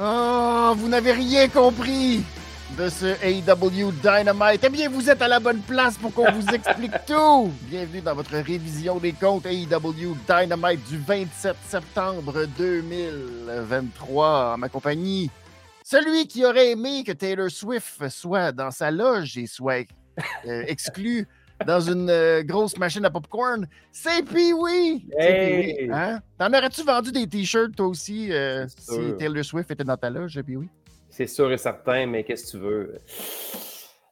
Oh, vous n'avez rien compris de ce AEW Dynamite. Eh bien, vous êtes à la bonne place pour qu'on vous explique tout. Bienvenue dans votre révision des comptes AEW Dynamite du 27 septembre 2023 en ma compagnie. Celui qui aurait aimé que Taylor Swift soit dans sa loge et soit euh, exclu dans une euh, grosse machine à popcorn, c'est Pee-Wee! Hey! Hein? T'en aurais-tu vendu des t-shirts toi aussi euh, si. Taylor Swift était dans ta loge, Pee-Wee? C'est sûr et certain, mais qu'est-ce que tu veux?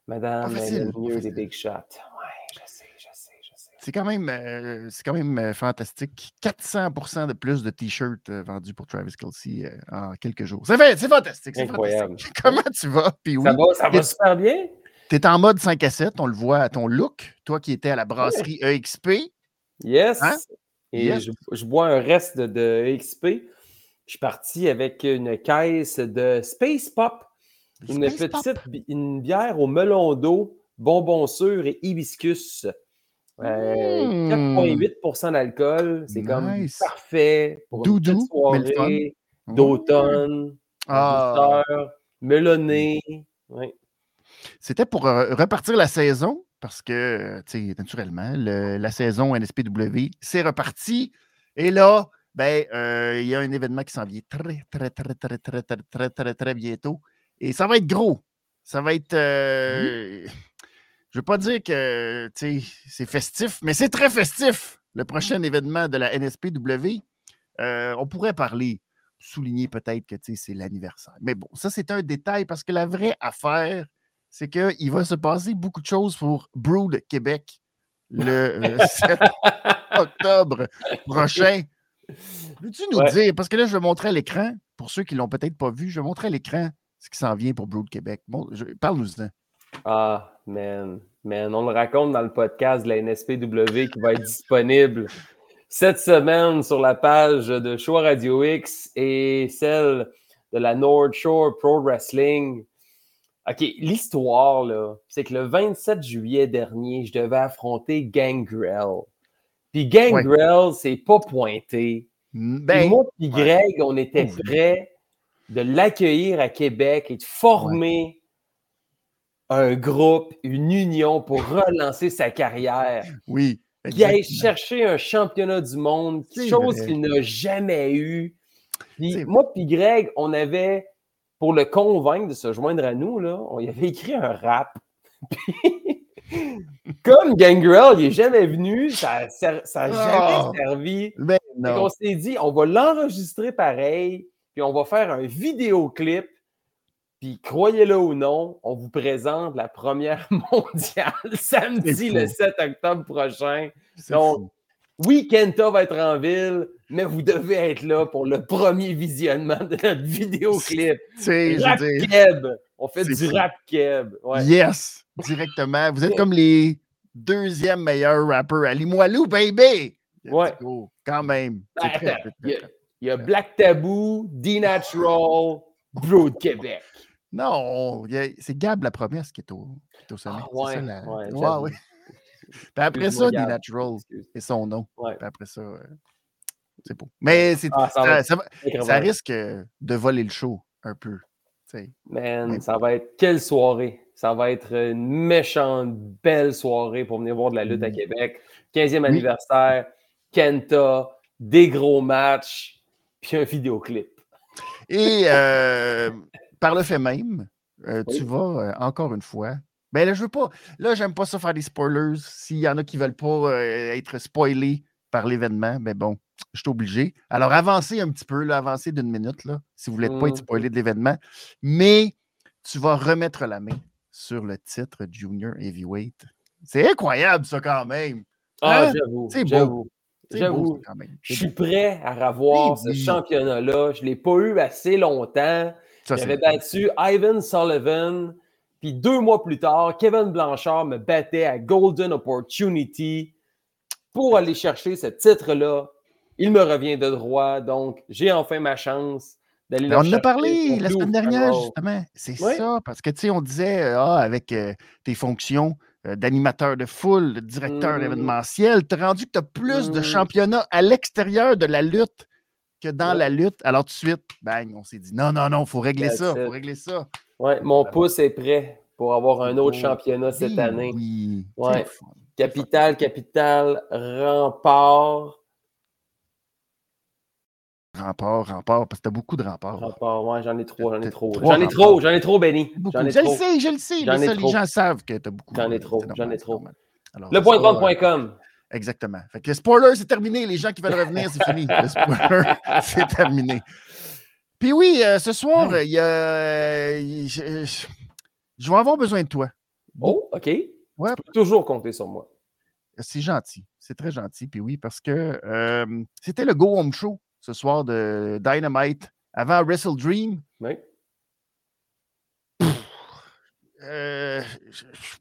Madame, elle mieux des big shots. Ouais, je sais, je sais, je sais. C'est quand même, euh, c'est quand même euh, fantastique. 400 de plus de t-shirts euh, vendus pour Travis Kelsey euh, en quelques jours. C'est fait, c'est fantastique. c'est Incroyable. fantastique. Comment tu vas, Pee-Wee? Ça va, ça va super bien? Tu es en mode 5 à 7, on le voit à ton look. Toi qui étais à la brasserie E EXP. Yes. Hein? Et Yes. Je, je bois un reste de, de XP. Je suis parti avec une caisse de Space Pop, une Space petite une bière au melon d'eau, bonbons sûrs et hibiscus. Euh, Mm. 4,8% d'alcool. C'est comme parfait pour Doudou, soirée d'automne, Ah. douceur, melonné. Oui. C'était pour euh, repartir la saison, parce que, tu sais, naturellement, le- la saison NSPW, c'est reparti. Et là, ben, euh, il y a un événement qui s'en vient très, très, très, très, très, très, très, très, très bientôt. Et ça va être gros. Ça va être. euh, Je ne veux pas dire que tu sais, c'est festif, mais c'est très festif. Le prochain événement de la NSPW, euh, on pourrait parler, souligner peut-être que tu sais, c'est l'anniversaire. Mais bon, ça, c'est un détail parce que la vraie affaire, c'est qu'il va se passer beaucoup de choses pour Brood Québec le euh, 7 octobre prochain. Peux-tu nous Ouais. dire, parce que là, je vais montrer à l'écran, pour ceux qui ne l'ont peut-être pas vu, je vais montrer à l'écran ce qui s'en vient pour Brood Québec. Bon, Parle-nous-en. Ah, man, man, on le raconte dans le podcast de la NSPW qui va être disponible cette semaine sur la page de Show Radio X et celle de la North Shore Pro Wrestling. OK, l'histoire, là, c'est que le 27 juillet dernier, je devais affronter Gangrel. Puis Gangrel, c'est pas pointé. Puis Ben, moi et ouais. Greg, on était prêts de l'accueillir à Québec et de former un groupe, une union pour relancer sa carrière. oui. Qui aille chercher un championnat du monde, chose qu'il n'a jamais eu. Puis moi puis Greg, on avait, pour le convaincre de se joindre à nous, là, on y avait écrit un rap. Puis, Comme Gangrel, il n'est jamais venu, ça n'a jamais Oh. servi. Ben, Fait non. qu'on s'est dit, on va l'enregistrer pareil, puis on va faire un vidéoclip. Puis croyez-le ou non, on vous présente la première mondiale samedi le fou. 7 octobre prochain. C'est donc, fou. Oui, Kenta va être en ville, mais vous devez être là pour le premier visionnement de notre vidéoclip. Je Rap keb. On fait du rap keb. Ouais. yes, directement. Vous êtes comme les deuxièmes meilleurs rappeurs à Limoilou, baby! Ouais. Quand même. Ben, très, très, il y très, a- Il y a Black Taboo, D-Natural, Broad Québec. Non, c'est Gab la promesse qui est au, qui est au sommet. Ah, C'est ouais, ça, la- ouais, Ouais, j'avoue. Après ça, des Gab. Natural, Excuse. c'est son nom. Ouais. Puis après ça, euh, c'est beau. Mais c'est, Ah, ça risque euh, de voler le show un peu. Man, Ouais. ça va être quelle soirée? Ça va être une méchante belle soirée pour venir voir de la lutte à Mm. Québec. 15e Oui. anniversaire, Kenta, des gros matchs, puis un vidéoclip. Et euh, par le fait même, euh, tu vas euh, encore une fois. Ben là, je veux pas. Là, j'aime pas ça faire des spoilers. S'il y en a qui veulent pas euh, être spoilés par l'événement, ben bon, je suis obligé. Alors, avancez un petit peu, là, avancez d'une minute, là, si vous voulez pas être Mhm. spoilé de l'événement. Mais tu vas remettre la main sur le titre Junior Heavyweight. C'est incroyable, ça, quand même. Ah, Hein? j'avoue. C'est beau. J'avoue. Je suis prêt à revoir ce championnat-là. Je ne l'ai pas eu assez longtemps. J'avais battu Ivan Sullivan. Puis deux mois plus tard, Kevin Blanchard me battait à Golden Opportunity pour aller chercher ce titre-là. Il me revient de droit. Donc, j'ai enfin ma chance d'aller Ben, on en a parlé la semaine dernière, justement. C'est Oui. ça, parce que, tu sais, on disait, euh, ah, avec euh, tes fonctions euh, d'animateur de foule, de directeur Mm. événementiel, tu as rendu que tu as plus de Mm. championnats à l'extérieur de la lutte que dans Ouais. la lutte. Alors, tout de suite, bang, on s'est dit non, non, non, il faut régler That's ça, il faut régler ça. Ouais, mon pouce est prêt pour avoir un autre Oh, championnat cette Oui, année. Oui, Ouais. Capital, capital, rempart. Rempart, rempart, parce que t'as beaucoup de remparts. Rempart, ouais, j'en ai trop, j'en ai trop. J'en ai trop, j'en ai trop, Benny. Beaucoup. J'en ai Je le sais, je le sais, J'en mais ai ça, trop. les gens savent que t'as beaucoup. J'en ai trop, j'en ai trop. Le point de vente.com. Exactement. Fait que le spoiler, c'est terminé. Les gens qui veulent revenir, c'est fini. Le spoiler, c'est terminé. Puis oui, euh, ce soir, il y a. euh, je, je- je vais avoir besoin de toi. Oh, OK. Ouais. Tu peux toujours compter sur moi. C'est gentil. C'est très gentil. Puis oui, parce que euh, c'était le Go Home Show ce soir de Dynamite avant Wrestle Dream. Oui. Euh, je, je-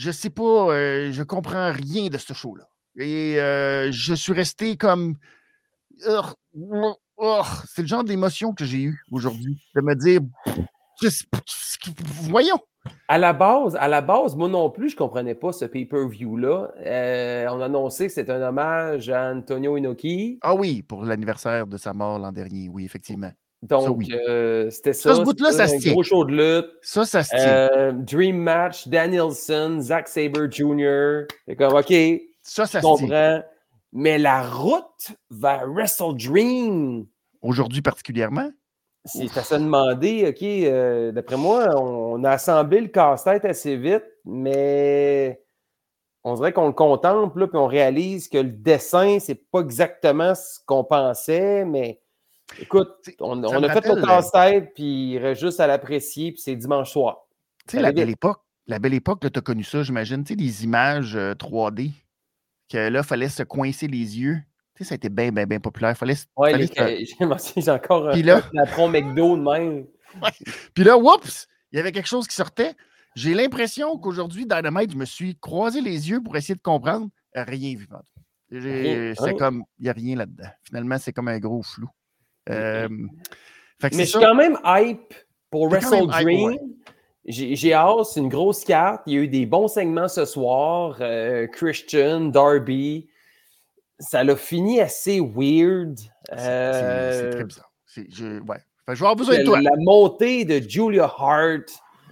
je sais pas, euh, je comprends rien de ce show-là. Et euh, je suis resté comme. C'est le genre d'émotion que j'ai eu aujourd'hui. De me dire. Voyons. À la base, à la base, moi non plus, je ne comprenais pas ce pay-per-view-là. Euh, on a annoncé que c'était un hommage à Antonio Inoki. Ah oui, pour l'anniversaire de sa mort l'an dernier. Oui, effectivement. Donc, oui. euh, c'était Ça, ça. ce bout-là, c'était ça se tient. gros show de lutte. Ça, ça se tient. Euh, Dream Match, Danielson, Zack Sabre Jr. C'est comme, OK, ça, ça se tient. Mais la route vers Wrestle Dream, Aujourd'hui particulièrement? c'est à se demander, OK, euh, d'après moi, on, on a assemblé le casse-tête assez vite, mais on dirait qu'on le contemple, là, puis on réalise que le dessin, c'est pas exactement ce qu'on pensait, mais écoute, on, a fait le rappelle, euh, casse-tête, puis il reste juste à l'apprécier, puis c'est dimanche soir. Tu sais, la belle époque, la belle époque, tu as connu ça, j'imagine. Tu sais, les images euh, 3D, que là, il fallait se coincer les yeux. Tu sais, ça a été bien, bien, bien populaire. Fallait, Ouais, fallait se- j'ai encore un Puis là- napron McDo de même. Puis là, oups, il y avait quelque chose qui sortait. J'ai l'impression qu'aujourd'hui, Dynamite, je me suis croisé les yeux pour essayer de comprendre. Euh, Rien vu. C'est hein? comme, il n'y a rien là-dedans. Finalement, c'est comme un gros flou. Euh, fait que Mais je suis quand même hype pour Wrestle Dream. J'ai hâte, c'est une grosse carte. Il y a eu des bons segments ce soir. Euh, Christian, Darby. Ça l'a fini assez weird. C'est- C'est c'est Euh, très bizarre. Je- ouais. Fait que je vais avoir besoin de toi. la montée de Julia Hart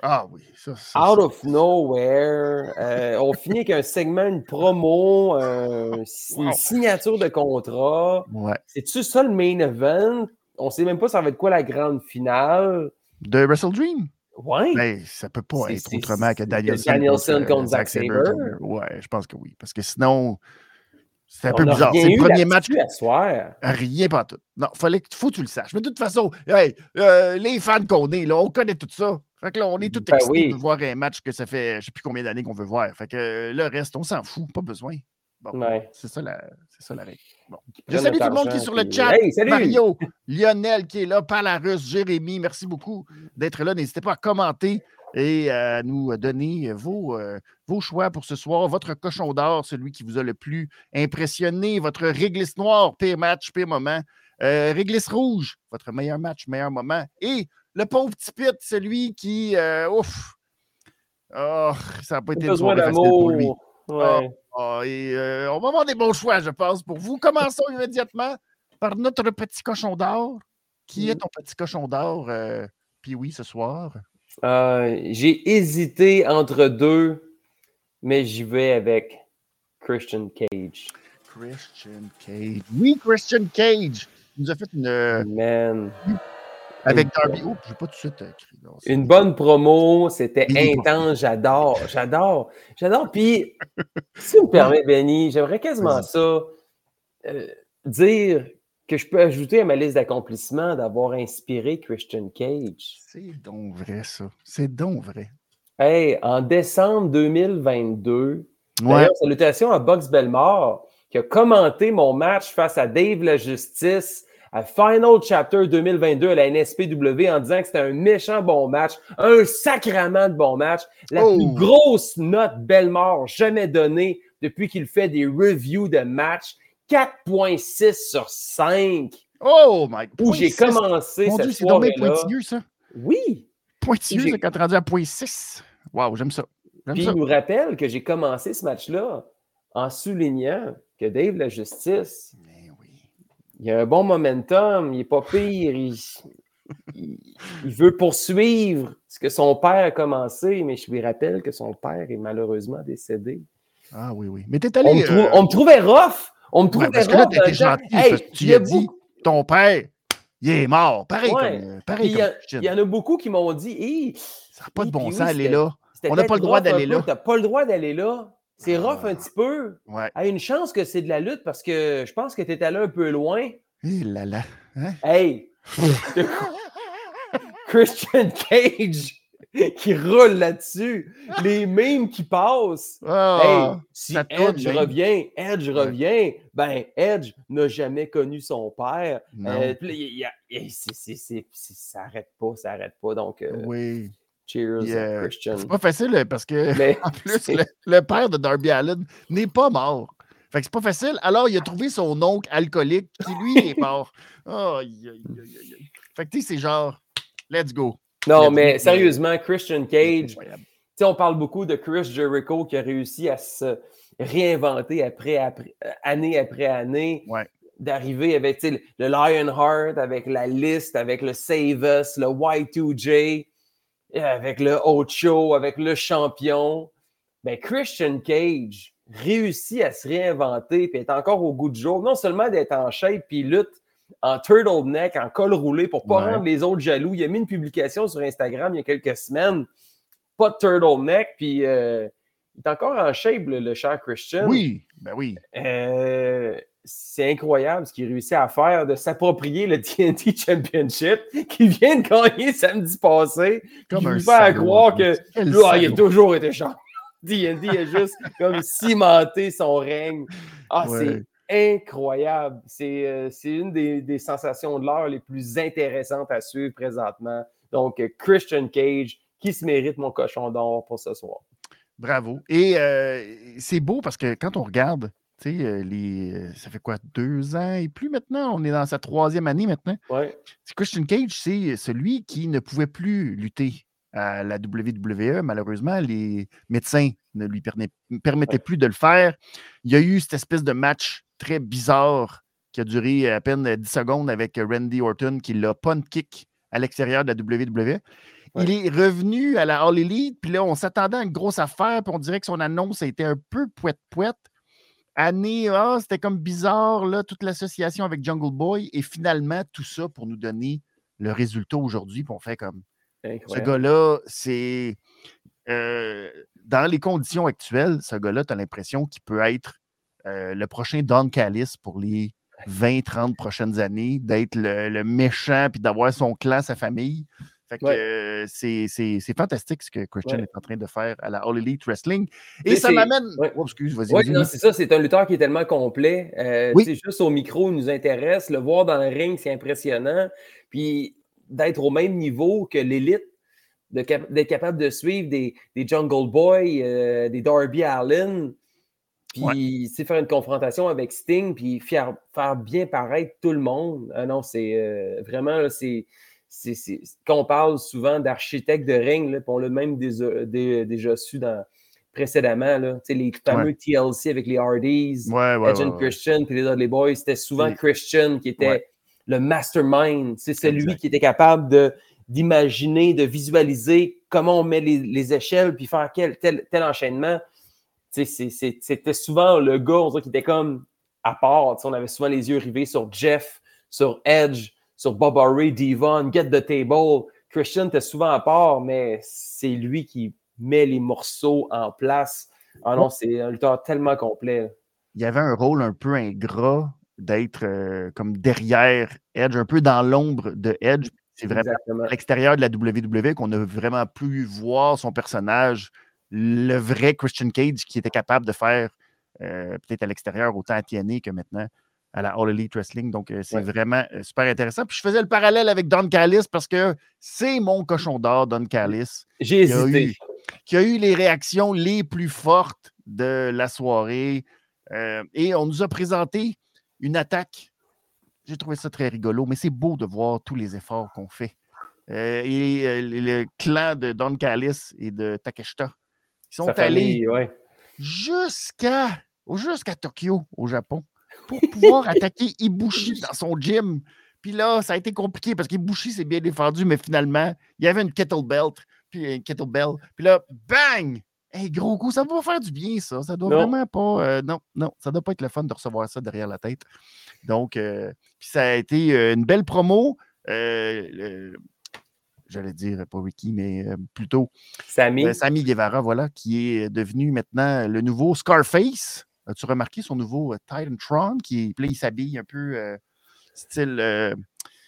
Ah oui, ça. ça, out of nowhere. Euh, on finit avec un segment, une promo, euh, une signature de contrat. Ouais. C'est-tu ça le main event? On sait même pas ça va être quoi la grande finale. De Wrestle Dream? Ouais. Ben, ça peut pas être autrement que Danielson, Danielson contre euh, Zack Sabre. Ouais, je pense que oui. Parce que sinon, c'est un On peu bizarre. C'est le premier match. là-dessus à soir. Rien pas tout. Non, fallait, que- faut que tu le saches. Mais de toute façon, hey, euh, les fans qu'on est, là, on connaît tout ça. Fait que là, on est tout Ben excités oui. de voir un match que ça fait je sais plus combien d'années qu'on veut voir. Fait que euh, le reste, on s'en fout. Pas besoin. Bon, Ouais. c'est ça la, c'est ça la règle. Bon. Je salue tout le monde qui est sur le chat. Hey! Mario, Lionel qui est là, Palarus, Jérémy, merci beaucoup d'être là. N'hésitez pas à commenter et à nous donner vos, euh, vos choix pour ce soir. Votre cochon d'or, celui qui vous a le plus impressionné. Votre réglisse noire, pire match, pire moment. Euh, réglisse rouge, votre meilleur match, meilleur moment. Et le pauvre petit pit, celui qui, euh, ouf, oh, ça n'a pas été une soirée facile pour lui. Ouais. Ah, et, euh, on va avoir des bons choix, je pense, pour vous. Commençons immédiatement par notre petit cochon d'or. Qui est ton petit cochon d'or, puis oui, ce soir? Euh, J'ai hésité entre deux, mais j'y vais avec Christian Cage. Christian Cage. Oui, Christian Cage. Il nous a fait une. euh, Man. avec Darby. Oh, je pas tout de suite euh. C'est- Une bonne promo, c'était intense, j'adore, j'adore, j'adore. Puis, si tu me permets, Benny, j'aimerais quasiment ça euh, dire que je peux ajouter à ma liste d'accomplissements d'avoir inspiré Christian Cage? C'est donc vrai, ça. C'est donc vrai. Hey, en décembre 2022, Ouais. Salutations à Box Belmore qui a commenté mon match face à Dave La Justice à Final Chapter 2022 à la NSPW en disant que c'était un méchant bon match, un sacrament de bon match, la Oh. plus grosse note Belmore jamais donnée depuis qu'il fait des reviews de matchs, 4.6 sur 5, Oh, my où j'ai commencé Mon Dieu, cette c'est donc bien soirée-là. pointilleux, ça. Oui, Pointilleux, ça, quand tu rendu à point 6. Wow, j'aime ça. Puis ça. il nous rappelle que j'ai commencé ce match-là en soulignant que Dave La Justice Mais oui. il a un bon momentum, il n'est pas pire, il, veut poursuivre ce que son père a commencé, mais je lui rappelle que son père est malheureusement décédé. Ah oui, oui. Mais t'es allé. On, me, euh, trouvait rough. On me trouvait rough. Parce que là, t'étais gentil. tu as dit, ton père, il est mort. Pareil comme. Pareil il y, en a beaucoup qui m'ont dit, ça n'a pas de bon sens d'aller là. On n'a pas le droit d'aller là. Tu n'as pas le droit d'aller là. C'est ah. rough un petit peu. Ouais. A une chance que c'est de la lutte parce que je pense que tu étais allé un peu loin. Hé eh là là. Hein? Hey! Christian Cage qui roule là-dessus. Les mêmes qui passent. hey, si Edge revient, Edge revient, ben Edge n'a jamais connu son père. Euh, ça n'arrête pas, ça n'arrête pas. Donc, euh, oui. Cheers, Christian. C'est pas facile parce que, en plus, le, père de Darby Allen n'est pas mort. Fait que c'est pas facile. Alors, il a trouvé son oncle alcoolique qui, lui, est mort. Oh, fait que, tu sais, c'est genre, let's go. Non, mais sérieusement, Christian Cage, on parle beaucoup de Chris Jericho qui a réussi à se réinventer après, après année après année. D'arriver avec le Lionheart, avec la liste, avec le Save Us, le Y2J, avec le Ocho, avec le champion. Ben, Christian Cage réussit à se réinventer et est encore au goût du jour. Non seulement d'être en shape puis lutte en turtleneck, en col roulé pour ne pas rendre les autres jaloux. Il a mis une publication sur Instagram il y a quelques semaines. Pas de turtleneck, puis euh, il est encore en shape, le, cher Christian. Oui, ben oui. Euh, c'est incroyable ce qu'il réussit à faire de s'approprier le TNT Championship qui vient de gagner samedi passé. Comme un fait croire que il a toujours été champion. TNT a juste comme cimenté son règne. Ah, c'est incroyable. Euh, c'est une des, des, sensations de l'heure les plus intéressantes à suivre présentement. Donc, euh, Christian Cage, qui se mérite mon cochon d'or pour ce soir. Bravo. Et euh, c'est beau parce que quand on regarde, tu sais, les, ça fait quoi, deux ans et plus maintenant? On est dans sa troisième année maintenant. Ouais. Christian Cage, c'est celui qui ne pouvait plus lutter à la WWE. Malheureusement, les médecins ne lui permettaient plus de le faire. Il y a eu cette espèce de match très bizarre qui a duré à peine 10 secondes avec Randy Orton qui l'a punt kick à l'extérieur de la WWE. Il est revenu à la All Elite, puis là, on s'attendait à une grosse affaire, puis on dirait que son annonce a été un peu poète-poète. Année, ah, c'était comme bizarre, là, toute l'association avec Jungle Boy, et finalement, tout ça pour nous donner le résultat aujourd'hui, puis on fait comme. Ce gars-là, c'est. Euh, dans les conditions actuelles, ce gars-là, tu as l'impression qu'il peut être euh, le prochain Don Callis pour les 20-30 prochaines années, d'être le, méchant puis d'avoir son clan, sa famille. Fait que euh, c'est fantastique ce que Christian est en train de faire à la All Elite Wrestling. Et ça m'amène. Oh, excuse, vas-y. c'est ça, c'est un lutteur qui est tellement complet. Euh, c'est juste au micro, il nous intéresse. Le voir dans le ring, c'est impressionnant. Puis d'être au même niveau que l'élite, d'être capable de suivre des, des Jungle Boy, des Darby Allen. Puis, faire une confrontation avec Sting, puis faire, faire bien paraître tout le monde. Ah non, c'est euh, vraiment, c'est. Quand on parle souvent d'architecte de ring, on l'a même déjà, su dans, précédemment, là, les fameux TLC avec les Hardys, Edge Christian, puis les Dudley Boys, c'était souvent Christian qui était le mastermind. C'est celui qui était capable de d'imaginer, de visualiser comment on met les, échelles, puis faire quel, tel, enchaînement c'était souvent le gars, qui était comme à part. On avait souvent les yeux rivés sur Jeff, sur Edge, sur Bob Ray, Devon, Get the Table. Christian était souvent à part, mais c'est lui qui met les morceaux en place. Ah c'est un lutteur tellement complet. Il y avait un rôle un peu ingrat d'être euh, comme derrière Edge, un peu dans l'ombre de Edge. C'est vraiment à l'extérieur de la WWE qu'on a vraiment pu voir son personnage le vrai Christian Cage qui était capable de faire euh, peut-être à l'extérieur autant à TNA que maintenant à la All Elite Wrestling. Donc, euh, c'est vraiment euh, super intéressant. Puis je faisais le parallèle avec Don Callis parce que c'est mon cochon d'or, Don Callis. J'ai hésité. qui a eu les réactions les plus fortes de la soirée. et on nous a présenté une attaque. J'ai trouvé ça très rigolo, mais c'est beau de voir tous les efforts qu'on fait. et le clan de Don Callis et de Takeshita ils sont allés jusqu'à jusqu'à Tokyo, au Japon. pour pouvoir attaquer Ibushi dans son gym. Puis là, ça a été compliqué parce qu'Ibushi s'est bien défendu, mais finalement, il y avait une kettlebell, puis une kettlebell. Puis là, bang! Hey, gros coup, ça va faire du bien, ça. Ça doit vraiment pas. Euh, non, non, ça doit pas être le fun de recevoir ça derrière la tête. Donc, euh, puis ça a été euh, une belle promo. J'allais dire, pas Ricky, mais plutôt Sammy. Sammy Guevara, voilà, qui est devenu maintenant le nouveau Scarface. As-tu remarqué son nouveau Titantron qui là, il s'habille un peu style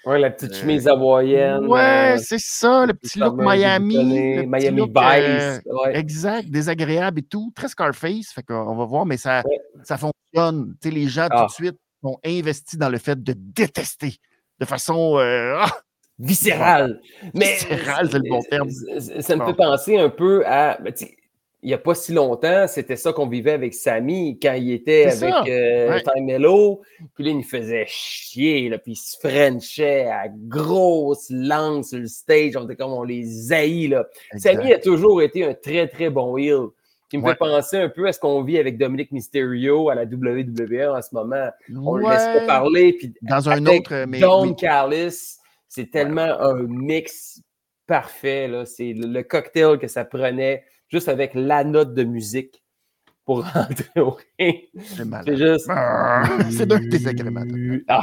Ouais, la petite euh, chemise hawaïenne. Ouais, euh, c'est ça, le petit look Miami. Miami Vice. Euh, exact, désagréable et tout. Très Scarface, fait qu'on va voir, mais ça, ça fonctionne. Les gens, tout de ah. suite, sont investis dans le fait de détester de façon ah! viscérale. Mais, viscérale, c'est le bon terme. Ça, me fait penser un peu à. Ben, il n'y a pas si longtemps, c'était ça qu'on vivait avec Samy quand il était avec euh, Time Mello. Puis là, il nous faisait chier, là, puis il se frenchait à grosse langue sur le stage. On était comme on les haït. Là. Samy a toujours été un très, très bon heel. Qui me fait penser un peu à ce qu'on vit avec Dominique Mysterio à la WWE en ce moment. On ne le laisse pas parler. Puis Dans un autre. Mais, Don Carlis, c'est tellement un mix parfait. C'est le cocktail que ça prenait juste avec la note de musique pour rentrer au ring. C'est juste. c'est d'un désagrément. Ah,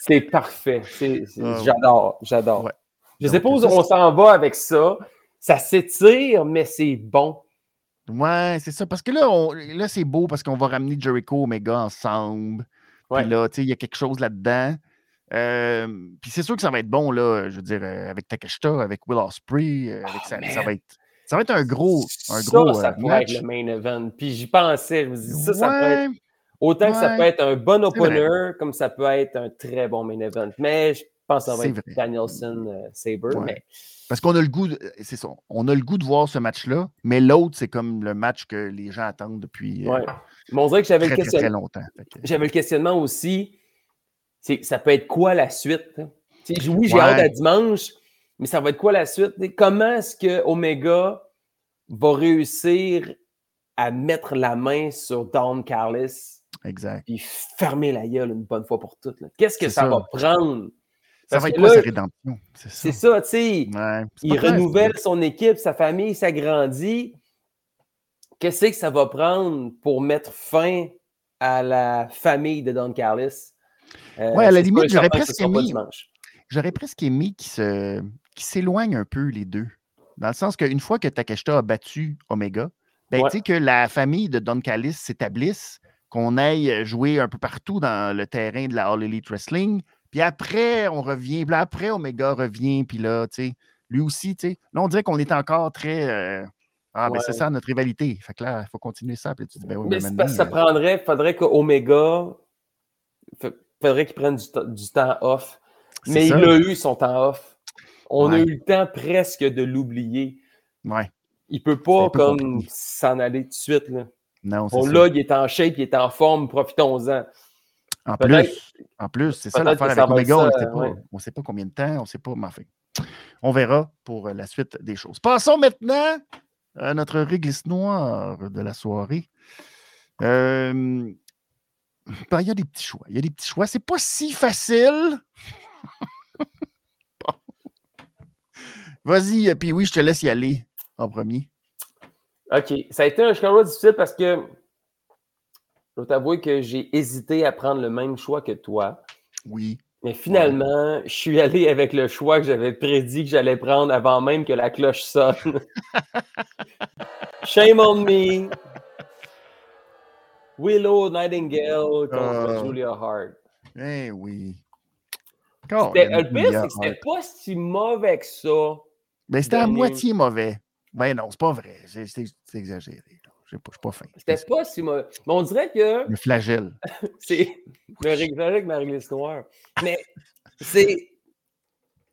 c'est parfait. Ah, j'adore, j'adore. Je sais pas où on s'en va avec ça. Ça s'étire, mais c'est bon. Ouais, c'est ça. Parce que là, là c'est beau parce qu'on va ramener Jericho Omega ensemble. Puis là, tu sais, il y a quelque chose là-dedans. Euh, puis c'est sûr que ça va être bon, là, je veux dire, euh, avec Takeshita, avec Will Ospreay, euh, avec ça, ça, va être, ça va être un gros, un ça, gros ça pourrait être le main event. Puis j'y pensais, je me dis, ça, ça être. Autant que ça peut être un bon opener, comme ça peut être un très bon main event. Mais je pense que ça va être Danielson euh, Saber. Mais... Parce qu'on a le goût, c'est ça, on a le goût de voir ce match-là, mais l'autre, c'est comme le match que les gens attendent depuis euh, mais on dirait que j'avais le questionnement. longtemps. J'avais le questionnement aussi, ça peut être quoi la suite? Hein? Oui, j'ai hâte à dimanche, mais ça va être quoi la suite? Comment est-ce que Omega va réussir à mettre la main sur Don Carlis? Exact. Puis fermer la gueule une bonne fois pour toutes. Qu'est-ce que ça, va prendre? ça va être quoi sa rédemption? C'est ça, tu sais. il renouvelle son équipe, sa famille s'agrandit. Qu'est-ce que ça va prendre pour mettre fin à la famille de Don Carlis? Euh, oui, à la limite, j'aurais presque aimé, j'aurais presque aimé qu'il se, qui s'éloignent un peu les deux. Dans le sens qu'une fois que Takeshita a battu Omega, ben, tu sais que la famille de Don Callis s'établisse, qu'on aille jouer un peu partout dans le terrain de la All Elite Wrestling. Puis après, on revient. Puis après, Omega revient. Puis là, tu sais, lui aussi, tu sais. Là, on dirait qu'on est encore très. Euh, ah, ben c'est ça notre rivalité. Fait que là, il faut continuer ça. Puis tu dis, ben oui, mais ça euh prendrait, faudrait qu'Omega, faudrait qu'il prenne du, temps off. Mais il a eu son temps off. On a eu le temps presque de l'oublier. Ouais. Il peut pas comme s'en aller tout de suite. Là. Non, Là, il est en shape, il est en forme, profitons-en. En plus, en plus, c'est ça l'affaire avec Omega. on ne sait pas combien de temps, on ne sait pas, mais enfin, on verra pour la suite des choses. Passons maintenant à notre réglisse noire de la soirée. Euh, ben, il y a des petits choix. Il y a des petits choix. C'est pas si facile. Vas-y, puis oui, je te laisse y aller en premier. OK. Ça a été un choix difficile parce que je dois t'avouer que j'ai hésité à prendre le même choix que toi. Oui. Mais finalement, je suis allé avec le choix que j'avais prédit que j'allais prendre avant même que la cloche sonne. Shame on me. Willow Nightingale contre oh. Julia Hart. Eh oui. le pire, c'est que c'était pas si mauvais que ça. Mais c'était à moitié mauvais. Ben non, c'est pas vrai. C'est exagéré. Je suis pas fin. C'était pas si mauvais. Mais on dirait que. Le flagelle. c'est le flagelle avec ma réglisse noire. Mais c'est.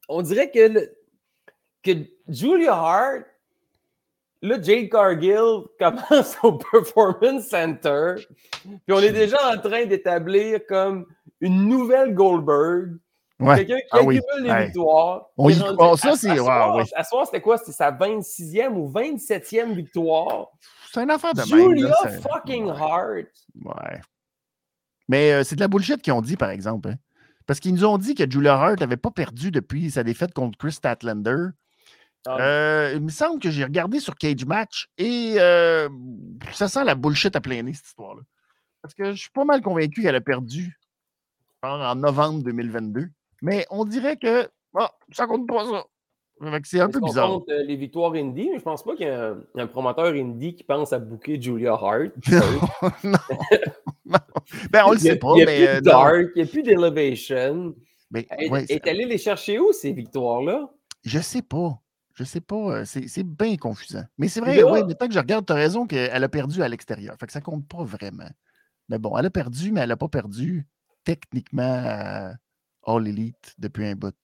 On dirait que, que Julia Hart, là, Jade Cargill commence au Performance Center. Puis on est déjà en train d'établir comme une nouvelle Goldberg Quelqu'un qui ah accumule les victoires. On y... oh, ça, c'est. À soir, c'était quoi? C'était sa 26e ou 27e victoire? C'est une affaire de Julia fucking Hart. Ouais. Mais c'est de la bullshit qu'ils ont dit, par exemple. Hein. Parce qu'ils nous ont dit que Julia Hart n'avait pas perdu depuis sa défaite contre Chris Statlander. Ah. il me semble que j'ai regardé sur Cage Match et ça sent la bullshit à plein nez, cette histoire-là. Parce que je suis pas mal convaincu qu'elle a perdu en novembre 2022. Mais on dirait que oh, ça compte pas ça. C'est un peu bizarre. Compte, euh, les victoires indie, mais je pense pas qu'il y a un, promoteur indie qui pense à booker Julia Hart. non, Ben, on le sait pas. Il n'y a, plus euh, Dark, il n'y a plus d'Elevation. est, allé les chercher où, ces victoires-là? Je sais pas. Je sais pas. Euh, c'est bien confusant. Mais c'est vrai, ouais, mais tant que je regarde, tu as raison qu'elle a perdu à l'extérieur. Fait que ça compte pas vraiment. Mais bon, elle a perdu, mais elle n'a pas perdu techniquement All Elite depuis un bout.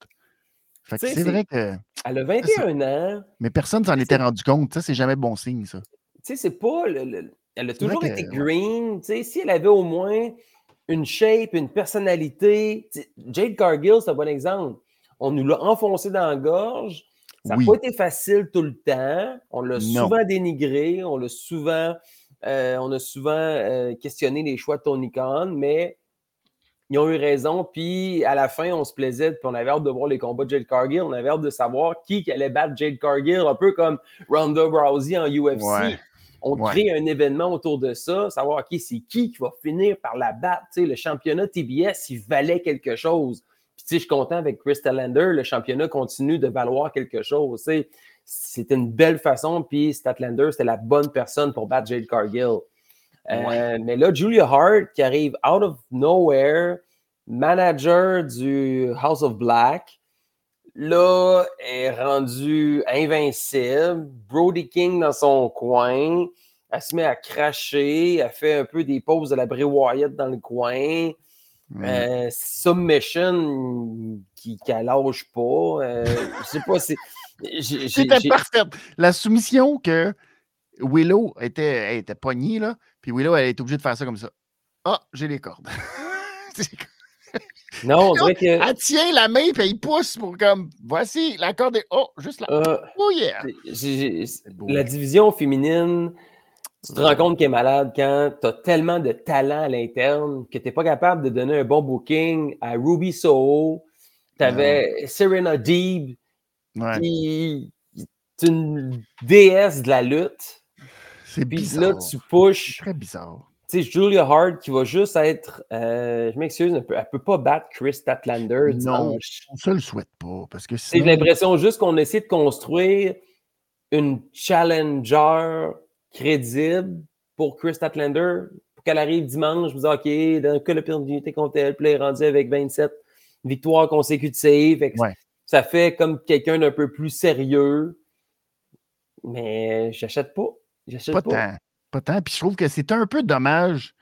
c'est vrai que. Elle a 21 ans. Mais personne s'en était rendu compte. Ça, c'est jamais bon signe, ça. Tu sais, c'est pas. elle a toujours été green. Tu sais, si elle avait au moins une shape, une personnalité. Jade Cargill, c'est un bon exemple. On nous l'a enfoncé dans la gorge. Ça n'a pas été facile tout le temps. On l'a souvent dénigré. On l'a souvent. Euh, on a souvent euh, questionné les choix de Tony Khan, mais ils ont eu raison. Puis à la fin, on se plaisait, puis on avait hâte de voir les combats de Jade Cargill. On avait hâte de savoir qui allait battre Jade Cargill, un peu comme Ronda Rousey en UFC. On crée un événement autour de ça, savoir qui c'est qui qui va finir par la battre? le championnat TBS, il valait quelque chose. Puis je suis content avec Crystal Lander, le championnat continue de valoir quelque chose. C'était une belle façon, puis Statlander, c'était la bonne personne pour battre Jade Cargill. Euh, mais là, Julia Hart, qui arrive out of nowhere, manager du House of Black, là, est rendue invincible. Brody King dans son coin. Elle se met à cracher. Elle fait un peu des poses de la Bray Wyatt dans le coin. Euh, submission qui, qui lâche pas. Euh, je sais pas si. C'était parfait. La soumission que Willow était, était pognée, là. Puis Willow, elle est obligée de faire ça comme ça. Ah, j'ai les cordes. non, on dirait que. Elle tient la main, puis elle pousse pour comme. Voici, la corde est. Oh, juste là. Euh, oh yeah! La division féminine, tu te rends compte qu'elle est malade quand tu as tellement de talent à l'interne que tu n'es pas capable de donner un bon booking à Ruby Soho. Tu avais Serena Deeb, qui est une déesse de la lutte. C'est bizarre. là, tu pushes. très bizarre. Tu sais, Julia Hart qui va juste être. Euh, je m'excuse, elle ne peut, pas battre Chris Statlander. Non, on ne le souhaite pas. Parce que J'ai l'impression juste qu'on essaie de construire une challenger crédible pour Chris Statlander pour qu'elle arrive dimanche. Je vous dis, OK, dans de l'opportunité contre elle, puis elle est rendue avec 27 victoires consécutives. Ça fait comme quelqu'un d'un peu plus sérieux. Mais j'achète pas. Pas, tant. Pas tant. Puis je trouve que c'est un peu dommage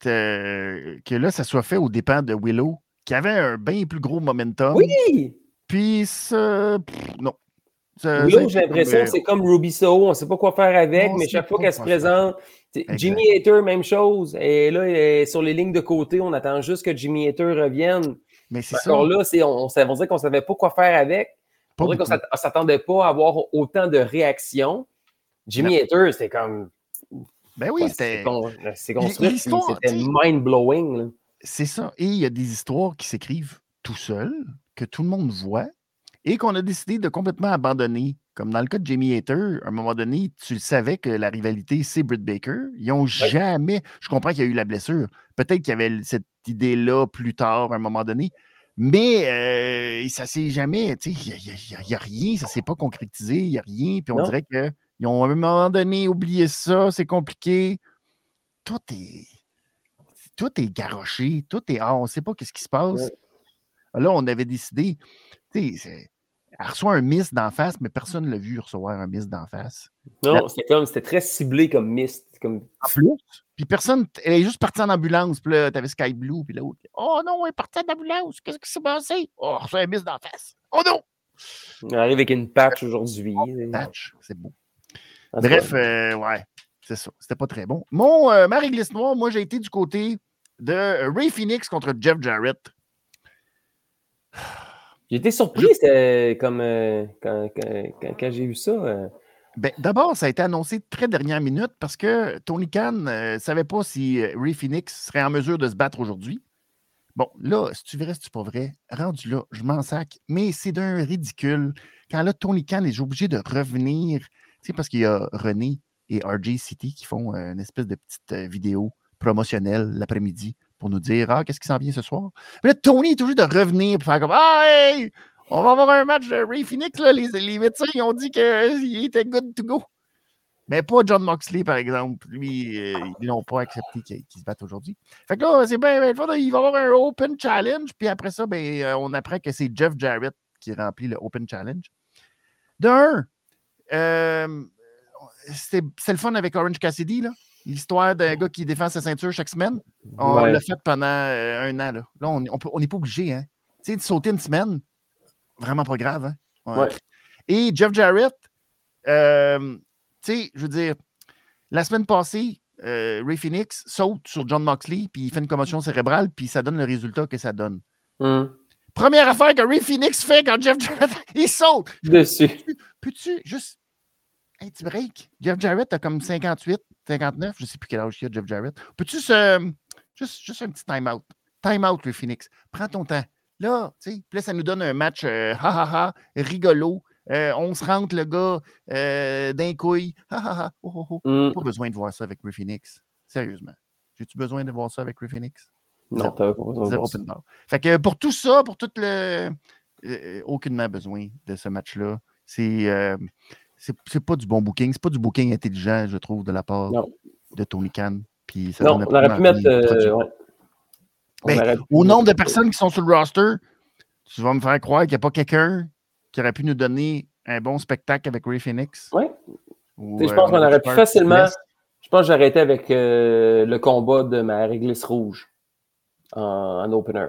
que là, ça soit fait au dépens de Willow, qui avait un bien plus gros momentum. Oui! Puis ça. non. Willow, j'ai l'impression que c'est comme Ruby Soho, on ne sait pas quoi faire avec, mais chaque fois qu'elle se présente, Jimmy Hater, même chose. Et là, sur les lignes de côté, on attend juste que Jimmy Hater revienne. Mais c'est ça. là, on, on, on qu'on ne savait pas quoi faire avec. On dirait qu'on ne s'attendait pas à avoir autant de réactions. Jimmy Hater, c'était comme. Ben oui, c'était. C'est construit, c'était mind-blowing. C'est ça. Et il y a des histoires qui s'écrivent tout seul, que tout le monde voit, et qu'on a décidé de complètement abandonner. Comme dans le cas de Jimmy Hater, à un moment donné, tu le savais que la rivalité, c'est Britt Baker. Ils n'ont jamais. Je comprends qu'il y a eu la blessure. Peut-être qu'il y avait cette idée-là plus tard, à un moment donné. Mais euh, ça ne s'est jamais. Il n'y a, rien, ça ne s'est pas concrétisé, il n'y a rien. Puis on dirait que ils ont à un moment donné oublié ça, c'est compliqué. Tout est. Tout est garoché, tout est. Ah, on ne sait pas ce qui se passe. Là, on avait décidé. Tu sais, elle reçoit un miss d'en face, mais personne ne l'a vu recevoir un miss d'en face. Non, c'était comme c'était très ciblé comme miss. Comme... En plus. Puis personne, elle est juste partie en ambulance. Puis là, t'avais Sky Blue, puis l'autre. Oh non, elle est partie en ambulance. Qu'est-ce qui s'est passé? Oh, reçoit un miss d'en face. Oh non! Elle arrive avec une patch aujourd'hui. Patch, c'est beau. Bref, euh, ouais, c'est ça. C'était pas très bon. Mon euh, Marie Glisse Noire, moi, j'ai été du côté de Ray Phoenix contre Jeff Jarrett. J'ai été surpris, comme euh, quand, quand, j'ai vu ça. Ben, D'abord, ça a été annoncé très dernière minute parce que Tony Khan ne savait pas si Ray Phoenix serait en mesure de se battre aujourd'hui. Bon, là, si tu verrais, si tu pas vrai, rendu là, je m'en sac, mais c'est d'un ridicule. Quand là, Tony Khan est obligé de revenir, sais, parce qu'il y a René et RJ City qui font une espèce de petite vidéo promotionnelle l'après-midi pour nous dire Ah, qu'est-ce qui s'en vient ce soir? Mais là, Tony est toujours de revenir pour faire comme Ah, hey, on va avoir un match de Ray Phoenix. Là. Les, les médecins ils ont dit qu'il était good to go. Mais pas John Moxley, par exemple. Lui, euh, ils n'ont pas accepté qu'il se batte aujourd'hui. Fait que là, c'est bien, il va y avoir un Open Challenge. Puis après ça, ben, euh, on apprend que c'est Jeff Jarrett qui remplit le Open Challenge. D'un, euh, c'est le fun avec Orange Cassidy, là. L'histoire d'un gars qui défend sa ceinture chaque semaine. On l'a fait pendant un an. Là, là on n'est on, pas obligé. Hein. Tu sais, de sauter une semaine, vraiment pas grave. Hein? Ouais. Et Jeff Jarrett, euh, tu sais, je veux dire, la semaine passée, euh, Ray Phoenix saute sur John Moxley, puis il fait une commotion cérébrale, puis ça donne le résultat que ça donne. Mm. Première affaire que Ray Phoenix fait quand Jeff Jarrett, il saute. Dessus. Peux-tu juste un petit break? Jeff Jarrett a comme 58, 59, je ne sais plus quel âge il a, Jeff Jarrett. Peux-tu se. Juste, juste un petit time-out. Time-out, Ray Phoenix. Prends ton temps. Là, tu sais, là, ça nous donne un match euh, ha ha ha, rigolo. Euh, on se rentre le gars euh, d'un couille. Ha ha ha. Oh, oh, oh. Mm. Pas besoin de voir ça avec Ray Phoenix. Sérieusement. J'ai-tu besoin de voir ça avec Ray Phoenix? Non, t'as pas. Fait que pour tout ça, pour tout le. euh, aucunement besoin de ce match-là. C'est. C'est pas du bon booking. C'est pas du booking intelligent, je trouve, de la part Non. de Tony Khan. Puis ça Non, on aurait pu mettre. euh, ouais. Ben, aurait pu Au nombre de personnes qui sont sur le roster, tu vas me faire croire qu'il n'y a pas quelqu'un qui aurait pu nous donner un bon spectacle avec Ray Phoenix. Ouais. Ou, Tu sais, je euh, pense qu'on aurait pu facilement. Je pense que j'arrêtais avec euh, le combat de ma réglisse rouge en, en opener.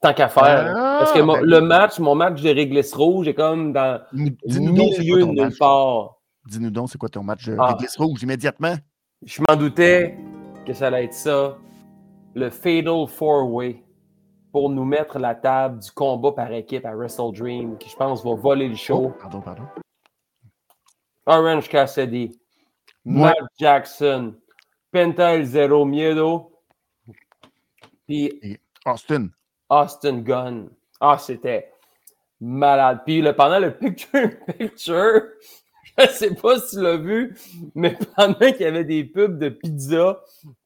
Tant qu'à faire. Ah, Parce que mon- ben le match, mon match de réglisse rouge est comme dans le milieu de nulle part. Dis-nous donc, c'est quoi ton match de Ah. réglisse rouge immédiatement? Je m'en doutais que ça allait être ça. Le Fatal Four-Way pour nous mettre la table du combat par équipe à Wrestle Dream, qui je pense va voler le Oh, show. pardon, pardon. Orange Cassidy. Matt Jackson, Penta El Zero Miedo, puis Austin. Austin Gunn. Ah, c'était malade. Puis le, pendant le picture picture, je sais pas si tu l'as vu, mais pendant qu'il y avait des pubs de pizza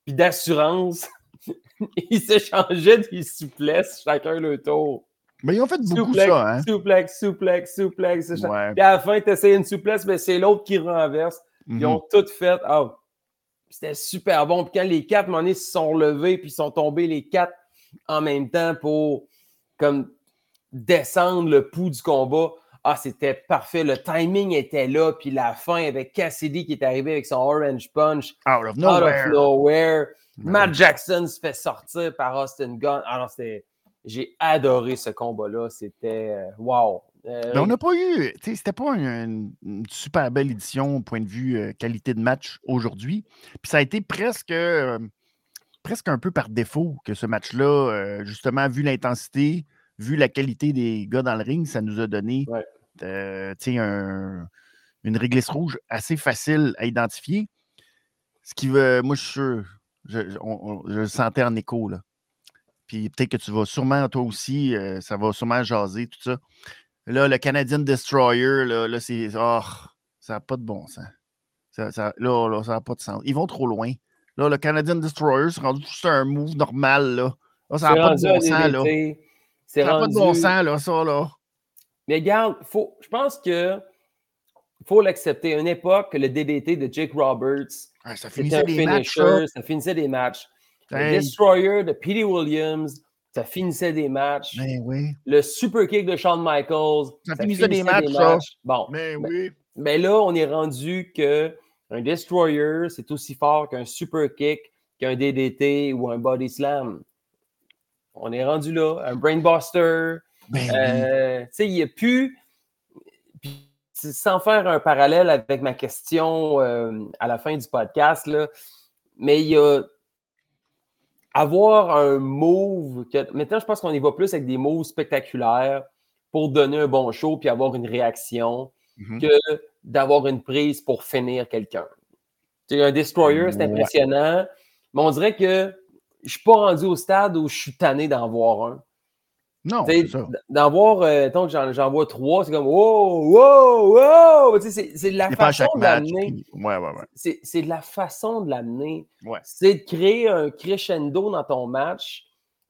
puis d'assurance, ils s'échangeaient des souplesses chacun le tour. Mais ils ont fait beaucoup Souplex, ça, hein? souplex, souplex, souplex. Ouais. Puis à la fin, tu essayes une souplesse, mais c'est l'autre qui renverse. Ils Mhm. ont tout fait. Ah, c'était super bon. Puis quand les quatre, donné, se sont levés, puis ils sont tombés les quatre en même temps pour comme descendre le pouls du combat. Ah, c'était parfait. Le timing était là. Puis la fin avec Cassidy qui est arrivé avec son Orange Punch. Out of Out nowhere. of nowhere. Matt. Jackson se fait sortir par Austin Gunn. Ah non, c'était. J'ai adoré ce combat-là. C'était. euh, wow. Euh, Mais on n'a pas eu, c'était pas une, une super belle édition au point de vue euh, qualité de match aujourd'hui. Puis ça a été presque, euh, presque un peu par défaut que ce match-là, euh, justement, vu l'intensité, vu la qualité des gars dans le ring, ça nous a donné Ouais. euh, un- une réglisse rouge assez facile à identifier. Ce qui veut, moi, je suis sûr, je, je- on- on- je le sentais en écho, là. Puis peut-être que tu vas sûrement, toi aussi, euh, ça va sûrement jaser, tout ça. Là, le Canadian Destroyer, là, là, c'est. Oh, ça n'a pas de bon sens. Ça, ça- là, là, ça n'a pas de sens. Ils vont trop loin. Là, le Canadian Destroyer, c'est rendu juste un move normal, là. Là, ça c'est n'a pas de bon sens, là. C'est Ça n'a pas de bon sens, là, ça, là. Mais regarde, faut, je pense que faut l'accepter. À une époque, le DDT de Jake Roberts, ça finissait des matchs, finisher, ça. ça finissait des matchs. Le Destroyer de Petey Williams, ça finissait des matchs. Ben oui. Le super kick de Shawn Michaels, Ça finissait des matchs, ça. Bon, Mais Ben, oui. mais là, on est rendu que un Destroyer, c'est aussi fort qu'un super kick, qu'un DDT ou un body slam. On est rendu là. Un brainbuster. Ben. Euh, tu sais, il n'y a plus. Puis, sans faire un parallèle avec ma question euh, à la fin du podcast, là, mais il y a avoir un move. Que, maintenant, je pense qu'on y va plus avec des moves spectaculaires pour donner un bon show puis avoir une réaction Mhm. que d'avoir une prise pour finir quelqu'un. Un destroyer, c'est impressionnant, mais on dirait que je ne suis pas rendu au stade où je suis tanné d'en voir un. Non, D'en voir, euh, tant que j'en vois trois, c'est comme wow, wow, wow! C'est de la façon de l'amener. Ouais, ouais, ouais. C'est de la façon de l'amener. C'est de créer un crescendo dans ton match.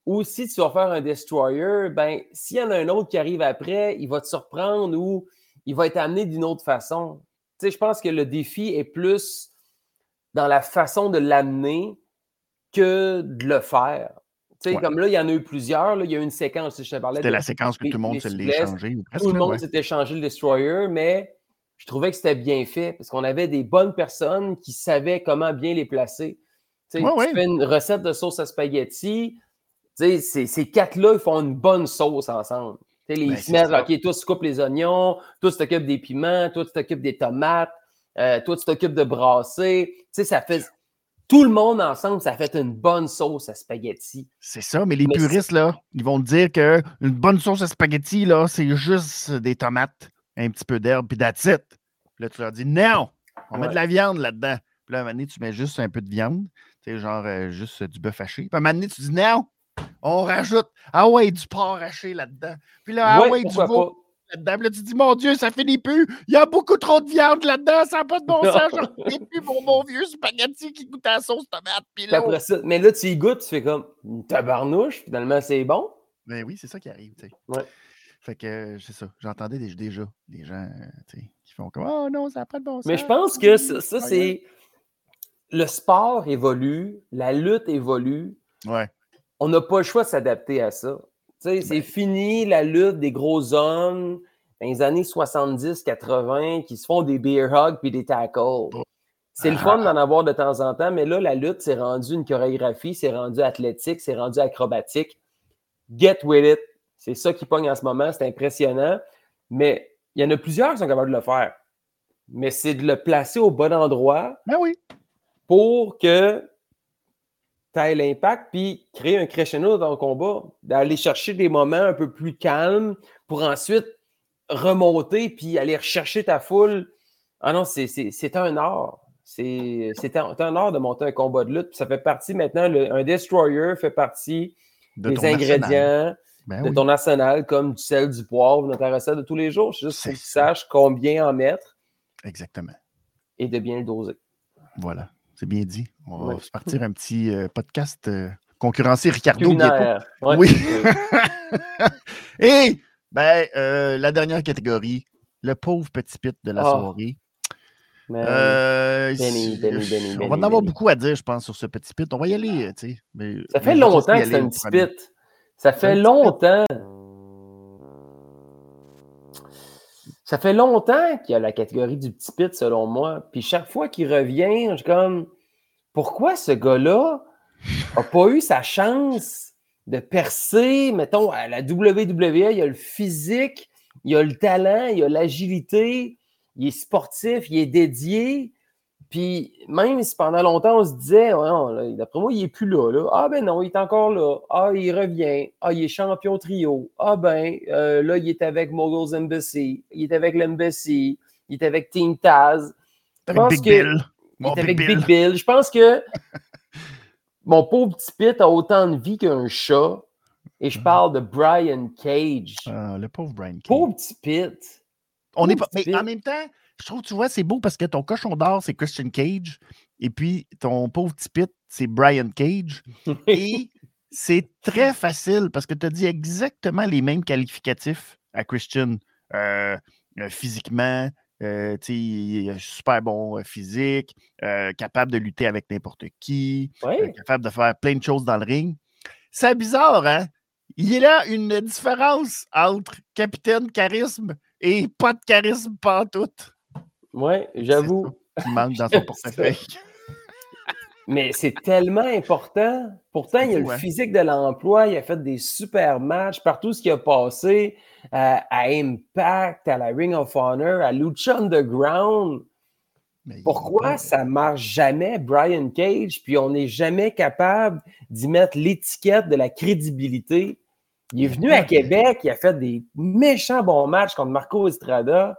Ou si tu vas faire un destroyer, ben, s'il y en a un autre qui arrive après, il va te surprendre ou il va être amené d'une autre façon. Tu sais, je pense que le défi est plus dans la façon de l'amener que de le faire. Tu sais, comme là, il y en a eu plusieurs. Là, il y a eu une séquence, je te parlais. C'était la séquence que tout le monde s'est échangé. Tout le monde s'était échangé le Destroyer, mais je trouvais que c'était bien fait parce qu'on avait des bonnes personnes qui savaient comment bien les placer. Tu, fais une recette de sauce à spaghetti. Sais, ces quatre-là, ils font une bonne sauce ensemble. Les, ben, ils se mettent, OK, toi, tu coupes les oignons, toi, tu t'occupes des piments, toi, tu t'occupes des tomates, euh, toi, tu t'occupes de brasser. Tu sais, ça fait tout le monde ensemble, ça fait une bonne sauce à spaghetti. C'est ça, mais les puristes, là, ils vont te dire qu'une bonne sauce à spaghetti, là, c'est juste des tomates, un petit peu d'herbe, puis. Puis là, tu leur dis non, on met de la viande là-dedans. Puis là, à un moment donné, tu mets juste un peu de viande, tu sais, genre euh, juste du bœuf haché. Puis à un moment donné, tu dis non, on rajoute, ah ouais, du porc haché là-dedans. Puis là, ah ouais, du veau là-dedans. Là, tu dis, mon Dieu, ça finit plus. Il y a beaucoup trop de viande là-dedans. Ça n'a pas de bon sens. J'en plus mon bon vieux spaghetti qui goûte à la sauce tomate. Puis là, mais là, tu y goûtes, tu fais comme tabarnouche. Finalement, c'est bon. Ben oui, c'est ça qui arrive. Tu sais. Ouais. Fait que c'est ça. J'entendais déjà des gens qui font comme Oh non, ça n'a pas de bon sens. Mais je pense que ça, ça c'est. Le sport évolue, la lutte évolue. Ouais. On n'a pas le choix de s'adapter à ça. C'est ben fini la lutte des gros hommes dans les années 70-80 qui se font des beer hugs puis des tackles. C'est le fun d'en avoir de temps en temps, mais là, la lutte, c'est rendu une chorégraphie, c'est rendu athlétique, c'est rendu acrobatique. Get with it. C'est ça qui pogne en ce moment, c'est impressionnant. Mais il y en a plusieurs qui sont capables de le faire. Mais c'est de le placer au bon endroit. Ben oui. Pour que taille l'impact, puis créer un crescendo dans le combat, d'aller chercher des moments un peu plus calmes pour ensuite remonter puis aller rechercher ta foule. Ah non, c'est un art. C'est un, un, art de monter un combat de lutte. ça fait partie maintenant, un destroyer fait partie des ingrédients ben de ton arsenal, comme du sel, du poivre, dans ta recette de tous les jours. Juste pour que tu saches combien en mettre. Exactement. Et de bien le doser. Voilà. C'est bien dit. On va se partir un petit euh, podcast euh, concurrencer Ricardo. Oui. Et ben, euh, la dernière catégorie, le pauvre petit pit de la ah. soirée. on va en avoir beaucoup à dire, je pense, sur ce petit pit. On va y aller, tu sais. Ça fait longtemps que c'est un petit pit. Ça fait longtemps. Ça fait longtemps qu'il y a la catégorie du petit pit, selon moi. Puis chaque fois qu'il revient, je suis comme pourquoi ce gars-là n'a pas eu sa chance de percer, mettons, à la WWE, il a le physique, il a le talent, il a l'agilité, il est sportif, il est dédié. Puis même si pendant longtemps on se disait, d'après moi, il n'est plus là, Ah ben non, il est encore là. Ah, il revient. Ah, il est champion trio. Ah ben, euh, là, il est avec Moguls Embassy. Il est avec l'Embassy. Il est avec Team Taz. Avec Big Bill. Il est avec Big Bill. Je pense que mon pauvre petit Pit a autant de vie qu'un chat. Et je ah. parle de Brian Cage. Ah, le pauvre Brian Cage. Pauvre petit Pit. On est pas... Mais en même temps, je trouve, tu vois, c'est beau parce que ton cochon d'or, c'est Christian Cage. Et puis, ton pauvre petit Pit, c'est Brian Cage. et c'est très facile parce que tu as dit exactement les mêmes qualificatifs à Christian. Euh, euh, physiquement, euh, il est super bon euh, physique, capable de lutter avec n'importe qui, capable de faire plein de choses dans le ring. C'est bizarre, hein? Il y a une différence entre capitaine charisme et pas de charisme pas tout. Oui, j'avoue. Il manque dans son portefeuille. Mais c'est tellement important. Pourtant, il y a le physique de l'emploi. Il a fait des super matchs partout ce qui a passé à, Impact, à la Ring of Honor, à Lucha Underground. Pourquoi ça ne marche jamais, Brian Cage, puis on n'est jamais capable d'y mettre l'étiquette de la crédibilité? Il est venu à Québec, il a fait des méchants bons matchs contre Marco Estrada.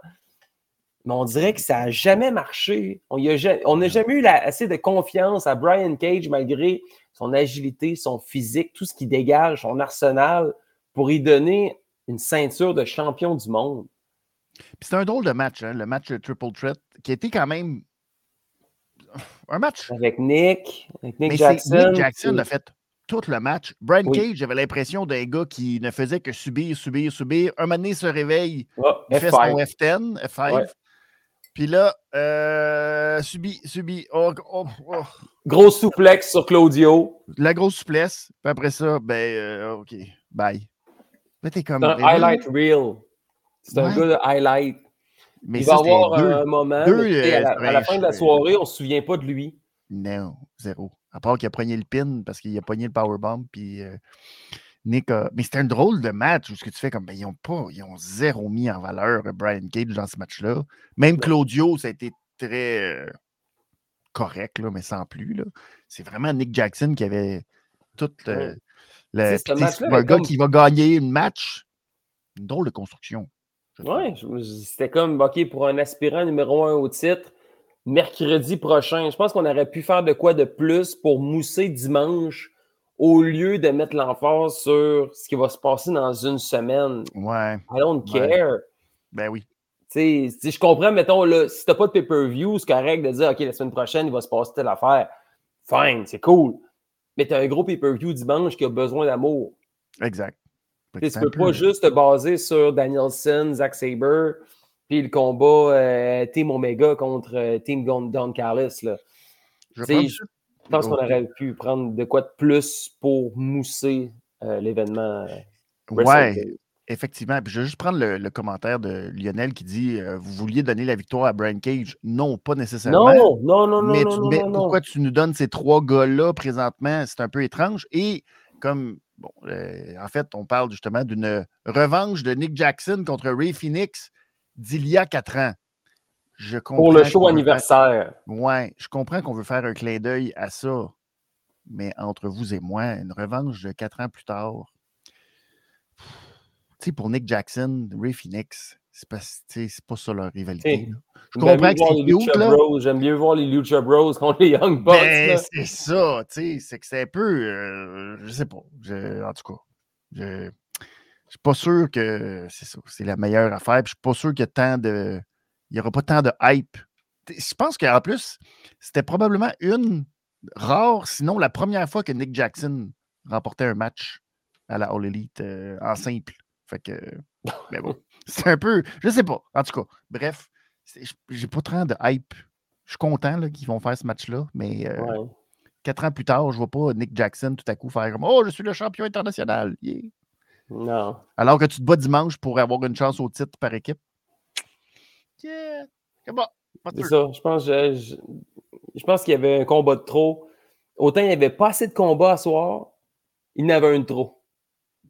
Mais on dirait que ça n'a jamais marché. On n'a jamais eu assez de confiance à Brian Cage malgré son agilité, son physique, tout ce qui dégage, son arsenal, pour y donner une ceinture de champion du monde. c'est un drôle de match, hein, le match Triple Threat, qui était quand même un match. Avec Nick, avec Nick Jackson. Nick Jackson a fait tout le match. Brian Cage, j'avais l'impression d'un gars qui ne faisait que subir, subir, subir. Un moment donné, il se réveille, oh, il fait son F10, F5. Puis là, euh, subit, subit. Oh, oh, oh. Grosse souplex sur Claudio. La grosse souplesse. Puis après ça, ben, euh, OK, bye. C'est un highlight reel. C'est un gars de highlight. Mais il va avoir un moment. Deux, à, la, fin de la soirée, on ne se souvient pas de lui. Non, zéro. À part qu'il a pogné le pin parce qu'il a pogné le powerbomb. Puis euh, Nick a... Mais c'était un drôle de match où ce que tu fais comme ben, ils ont pas, ils ont zéro mis en valeur Brian Cage dans ce match-là. Même Claudio, ça a été très euh, correct, là, mais sans plus. C'est vraiment Nick Jackson qui avait tout le. un gars qui va gagner un match. Une drôle de construction. Oui, c'était comme OK pour un aspirant numéro un au titre mercredi prochain. Je pense qu'on aurait pu faire de quoi de plus pour mousser dimanche au lieu de mettre l'emphase sur ce qui va se passer dans une semaine. Ouais. I don't care. Ben oui. si je comprends, mettons, là, si t'as pas de pay-per-view, c'est correct de dire, OK, la semaine prochaine, il va se passer telle affaire. Fine, c'est cool. Mais tu as un gros pay-per-view dimanche qui a besoin d'amour. Exact. Tu ne peux pas juste te baser sur Danielson, Zack Sabre, puis le combat euh, Team Omega contre euh, Team Don Carlos. Là. Je, pense qu'on aurait pu prendre de quoi de plus pour mousser euh, l'événement. ouais, effectivement. Puis je vais juste prendre le, commentaire de Lionel qui dit Vous vouliez donner la victoire à Brian Cage Non, pas nécessairement. Non, non, non, non. Mais, non, mais pourquoi tu nous donnes ces trois gars-là présentement? C'est un peu étrange. Et comme Bon, en fait, on parle justement d'une revanche de Nick Jackson contre Ray Phoenix d'il y a quatre ans. Je Pour le show anniversaire. Oui, je comprends qu'on veut faire un clin d'œil à ça. Mais entre vous et moi, une revanche de quatre ans plus tard. Tu sais, pour Nick Jackson, Ray Phoenix, c'est pas, pas ça leur rivalité. Je comprends que c'est cute, là. J'aime bien voir les Lucha Bros contre les Young Bucks. Ben, c'est ça, tu sais, c'est que c'est un peu, euh, je sais pas, en tout cas, je, je suis pas sûr que c'est ça, c'est la meilleure affaire, puis je suis pas sûr qu'il y a tant de, il y aura pas tant de hype. Je pense qu'en plus, c'était probablement une rare, sinon la première fois que Nick Jackson remportait un match à la All Elite euh, en simple. Fait que, mais bon. C'est un peu. Je sais pas. En tout cas, bref, j'ai pas trop de hype. Je suis content qu'ils vont faire ce match-là, mais euh, quatre ans plus tard, je vois pas Nick Jackson tout à coup faire comme Oh, je suis le champion international. Non. Alors que tu te bats dimanche pour avoir une chance au titre par équipe. C'est ça. Je pense, je, je pense qu'il y avait un combat de trop. Autant il n'y avait pas assez de combats à soir, il en avait un de trop.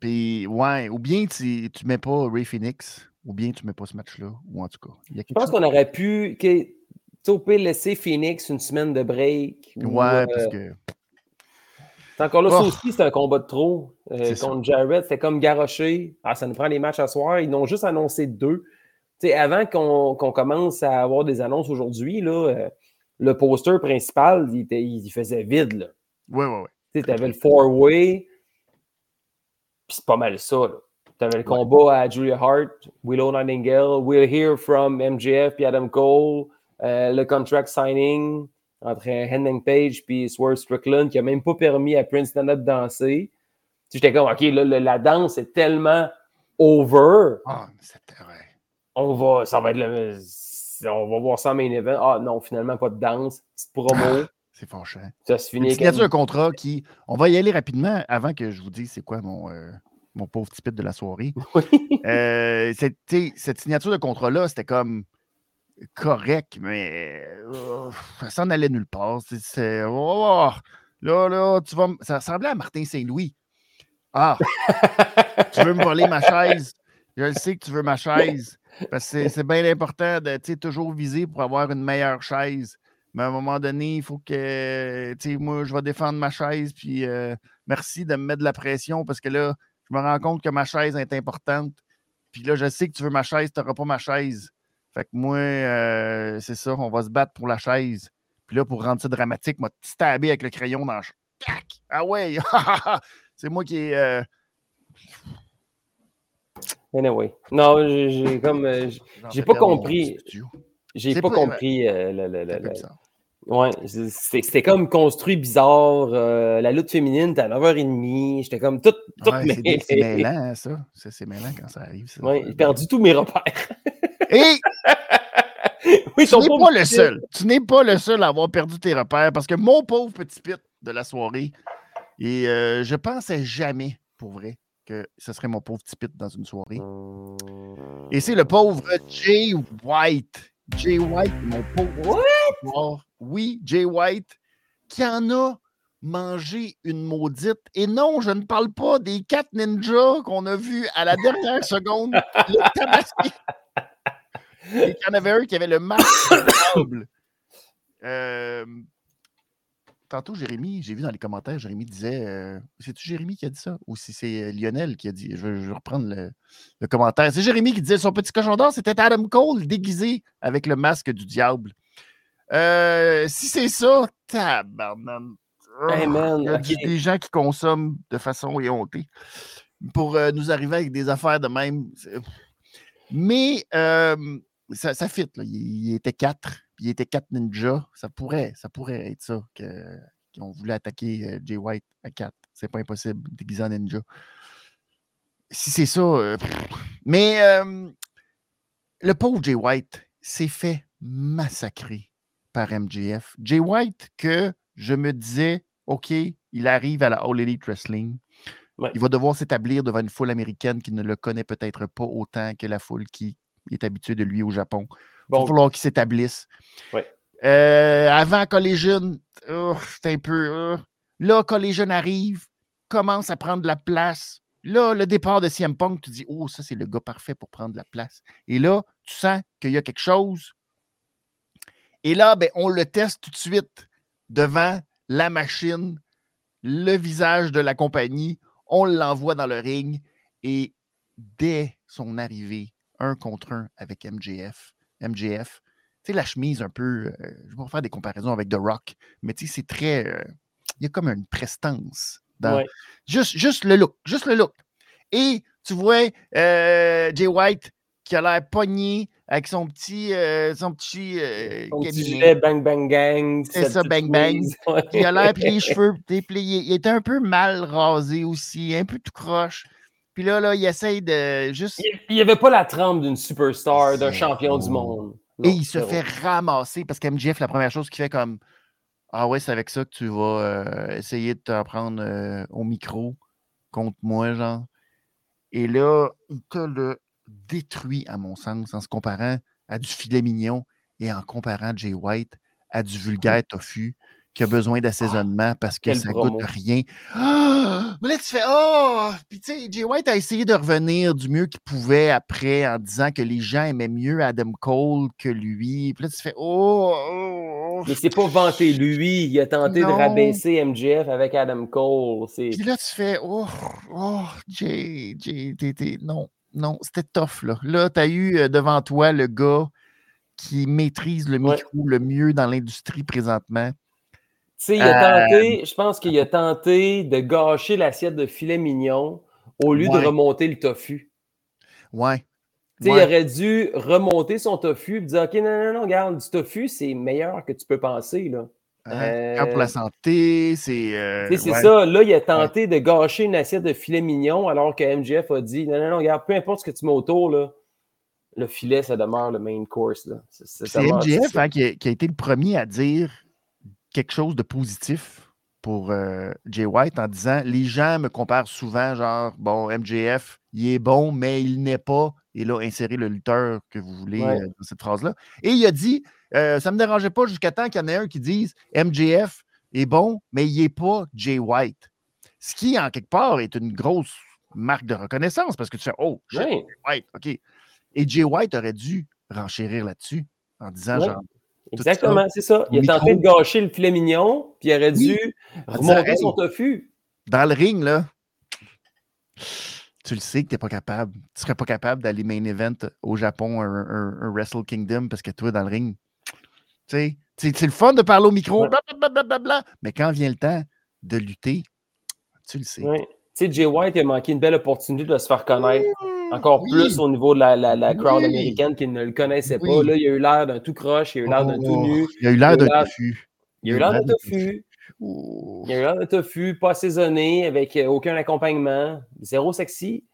Puis, ouais, ou bien tu, tu mets pas Ray Phoenix, ou bien tu mets pas ce match-là, ou en tout cas. Je pense qu'on aurait pu, laisser Phoenix une semaine de break. Ouais, parce euh, que. C'est encore là, ça oh! aussi, c'est un combat de trop. Euh, contre Jared, c'était comme garoché. Ah, ça nous prend les matchs à soir. Ils n'ont juste annoncé deux. Avant qu'on commence à avoir des annonces aujourd'hui, euh, le poster principal, il, il faisait vide. Là. Ouais, ouais, ouais. Tu avais le four-way, c'est pas mal ça. Tu avais le combat à Julia Hart, Willow Nightingale, We'll Hear from MJF puis Adam Cole, euh, le contract signing entre Henning Page puis Swerve Strickland qui a même pas permis à Prince Nana de danser. J'étais comme, OK, là, la danse est tellement over. Ah, vrai. On va, ça va être le, on va voir ça en main event. Ah non, finalement, pas de danse. Petite promo. C'est fâchant. Ça se finit. Signature un contrat qui. On va y aller rapidement avant que je vous dise c'est quoi mon, euh, mon pauvre petit de la soirée. Euh, cette, signature de contrat-là, c'était comme correct, mais euh, ça s'en allait nulle part. C'est, oh, là, là, tu vas. Ça ressemblait à Martin Saint-Louis. Ah, tu veux me voler ma chaise? Je le sais que tu veux ma chaise. Parce que c'est bien important de toujours viser pour avoir une meilleure chaise. Mais à un moment donné, il faut que, moi, je vais défendre ma chaise, puis euh, merci de me mettre de la pression parce que là, je me rends compte que ma chaise est importante. Puis là, je sais que tu veux ma chaise, tu n'auras pas ma chaise. Fait que moi, euh, c'est ça, on va se battre pour la chaise. Puis là, pour rendre ça dramatique, m'a stabé avec le crayon dans le. Tac! Ah ouais! c'est moi qui ai. Euh, Anyway. Non, j'ai comme. euh, j'ai- pas compris. J'ai pas pas- compris euh, le-. Ouais, c'était comme construit bizarre. euh, la lutte féminine, c'était à 9h30. J'étais comme tout, tout Ouais, c'est mêlé. c'est mêlant, hein, ça. C'est mêlant quand ça arrive. ça. Ouais, j'ai perdu tous mes repères. Et oui, tu n'es pas le seul. Tu n'es pas le seul à avoir perdu tes repères parce que mon pauvre petit pit de la soirée, et euh, je pensais jamais, pour vrai, que ce serait mon pauvre petit pit dans une soirée. Et c'est le pauvre Jay White. Jay White, mon pauvre. What? Oui, Jay White, qui en a mangé une maudite. Et non, je ne parle pas des quatre ninjas qu'on a vus à la dernière seconde le tabasser. Et qu'il y en avait un qui avait le masque de. Euh, Tantôt, Jérémy, j'ai vu dans les commentaires, Jérémy disait. euh, C'est-tu Jérémy qui a dit ça? Ou si c'est euh, Lionel qui a dit. Je, vais- reprendre le, le commentaire. C'est Jérémy qui disait son petit cochon d'or, c'était Adam Cole déguisé avec le masque du diable. Euh, si c'est ça, tabarnane. Hey, man, Il y a des gens qui consomment de façon éhontée pour euh, nous arriver avec des affaires de même. Mais ça, ça fit. Là. Il, il était quatre. Puis Il était quatre ninjas. Ça pourrait, ça pourrait être ça que- qu'on voulait attaquer euh, Jay White à quatre. C'est pas impossible, déguisé en ninja. Si c'est ça. euh, mais euh, le pauvre Jay White s'est fait massacrer par MJF. Jay White, que je me disais, OK, il arrive à la All Elite Wrestling. Ouais. Il va devoir s'établir devant une foule américaine qui ne le connaît peut-être pas autant que la foule qui est habituée de lui au Japon. Il va Bon, falloir qu'il s'établisse. Ouais. Euh, avant Collision, oh, c'est un peu. oh. Là, Collision arrive, commence à prendre de la place. Là, le départ de CM Punk, tu dis, oh, ça, c'est le gars parfait pour prendre de la place. Et là, tu sens qu'il y a quelque chose. Et là, ben, on le teste tout de suite devant la machine, le visage de la compagnie. On l'envoie dans le ring. Et dès son arrivée, un contre un avec MJF, MJF, tu sais, la chemise un peu, euh, je vais pas faire des comparaisons avec The Rock, mais tu sais, c'est très, euh, il y a comme une prestance dans, ouais. Juste, juste le look, juste le look. Et tu vois euh, Jay White qui a l'air pogné avec son petit, euh, son petit, euh, Son petit cabinet. gilet bang bang gang. C'est ça, bang, bang. il a l'air, puis les cheveux, puis il était un peu mal rasé aussi, un peu tout croche. Puis là, là, il essaye de juste. Il n'y avait pas la trempe d'une superstar, d'un champion du monde. Et il se fait ramasser parce qu'MJF, la première chose qu'il fait comme Ah ouais, c'est avec ça que tu vas euh, essayer de t'en prendre euh, au micro contre moi, genre. Et là, il te le détruit, à mon sens, en se comparant à du filet mignon et en comparant Jay White à du vulgaire tofu qui a besoin d'assaisonnement parce que ça promo. goûte rien. Ah! Mais là, tu fais Oh! Puis tu sais, Jay White a essayé de revenir du mieux qu'il pouvait après en disant que les gens aimaient mieux Adam Cole que lui. Puis là, tu fais Oh! Mais c'est pas vanté lui. Il a tenté Non. de rabaisser MJF avec Adam Cole. Puis là, tu fais Oh! Oh! Jay, Jay, t'es- t'es- non, non, c'était tough, là. Là, tu as eu euh, devant toi le gars qui maîtrise le Ouais. micro le mieux dans l'industrie présentement. Sais, il a Euh, tenté, je pense qu'il a tenté de gâcher l'assiette de filet mignon au lieu Ouais. de remonter le tofu. Ouais. Il aurait dû remonter son tofu et dire Ok, non, non, non, regarde, du tofu, c'est meilleur que tu peux penser. Là. Quand pour la Euh, santé, c'est. euh, c'est ouais. ça. Là, il a tenté de gâcher une assiette de filet mignon alors que MJF a dit Non, non, non, regarde, peu importe ce que tu mets autour, là, le filet, ça demeure le main course. C'est- ça. hein, qui, a, qui a été le premier à dire quelque chose de positif pour euh, Jay White en disant Les gens me comparent souvent, genre, bon, MJF, il est bon, mais il n'est pas. Et là, insérer le lutteur que vous voulez Ouais. euh, dans cette phrase-là. Et il a dit euh, Ça ne me dérangeait pas jusqu'à temps qu'il y en ait un qui dise MJF est bon, mais il n'est pas Jay White. Ce qui, en quelque part, est une grosse marque de reconnaissance parce que tu fais Oh, Ouais. Jay White, OK. Et Jay White aurait dû renchérir là-dessus en disant Ouais. genre Exactement, c'est ça. Il a Micro. tenté de gâcher le filet mignon, puis il aurait dû En remonter son tofu. dans le ring, là. tu le sais que tu n'es pas capable. Tu ne serais pas capable d'aller main event au Japon, un, Wrestle Kingdom, parce que toi, dans le ring, tu sais, c'est le fun de parler au micro, blablabla, mais quand vient le temps de lutter, tu le sais. Tu sais, Jay White a manqué une belle opportunité de se faire connaître encore plus au niveau de la, la, crowd américaine qui ne le connaissait pas. Là, il a eu l'air d'un tout croche, il a eu l'air d'un tout oh, nu. Il a eu l'air d'un tofu. Il a eu l'air d'un tofu. Il a eu l'air d'un tofu, pas assaisonné, avec euh, aucun accompagnement, zéro sexy.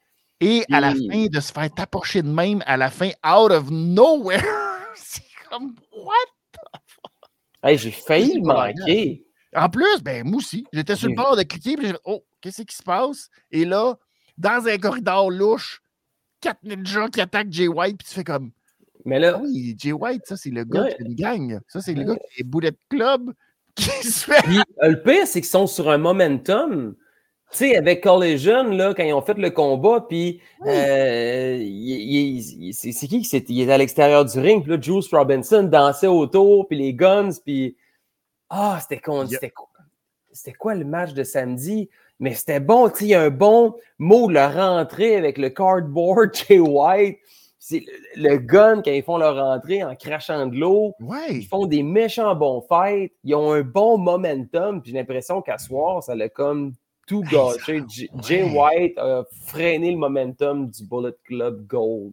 Et à la fin, de se faire tapocher de même, à la fin, out of nowhere. C'est comme, what the fuck? Hey, j'ai failli le manquer. En plus, ben, moi aussi. J'étais sur le bord de cliquer, puis j'ai oh, qu'est-ce qui se passe? Et là, dans un corridor louche, quatre ninjas qui attaquent Jay White, puis tu fais comme. Mais là. Ah oui, Jay White, ça, c'est le gars qui a une gang. Ça, c'est le gars qui est Bullet Club. Qui se fait... Euh, le pire, c'est qu'ils sont sur un momentum. Tu sais, avec Collision, là, quand ils ont fait le combat, puis euh, c'est qui qui il est à l'extérieur du ring, puis là, Juice Robinson dansait autour, puis les guns, puis ah, c'était con, c'était quoi? C'était quoi le match de samedi? Mais c'était bon, tu sais, il y a un bon mot, le rentrer avec le cardboard Jay White. C'est le, gun quand ils font leur rentrée en crachant de l'eau. Ils font des méchants bons fights. Ils ont un bon momentum. Puis j'ai l'impression qu'à soir, ça l'a comme tout gâché. Jay White a freiné le momentum du Bullet Club Gold.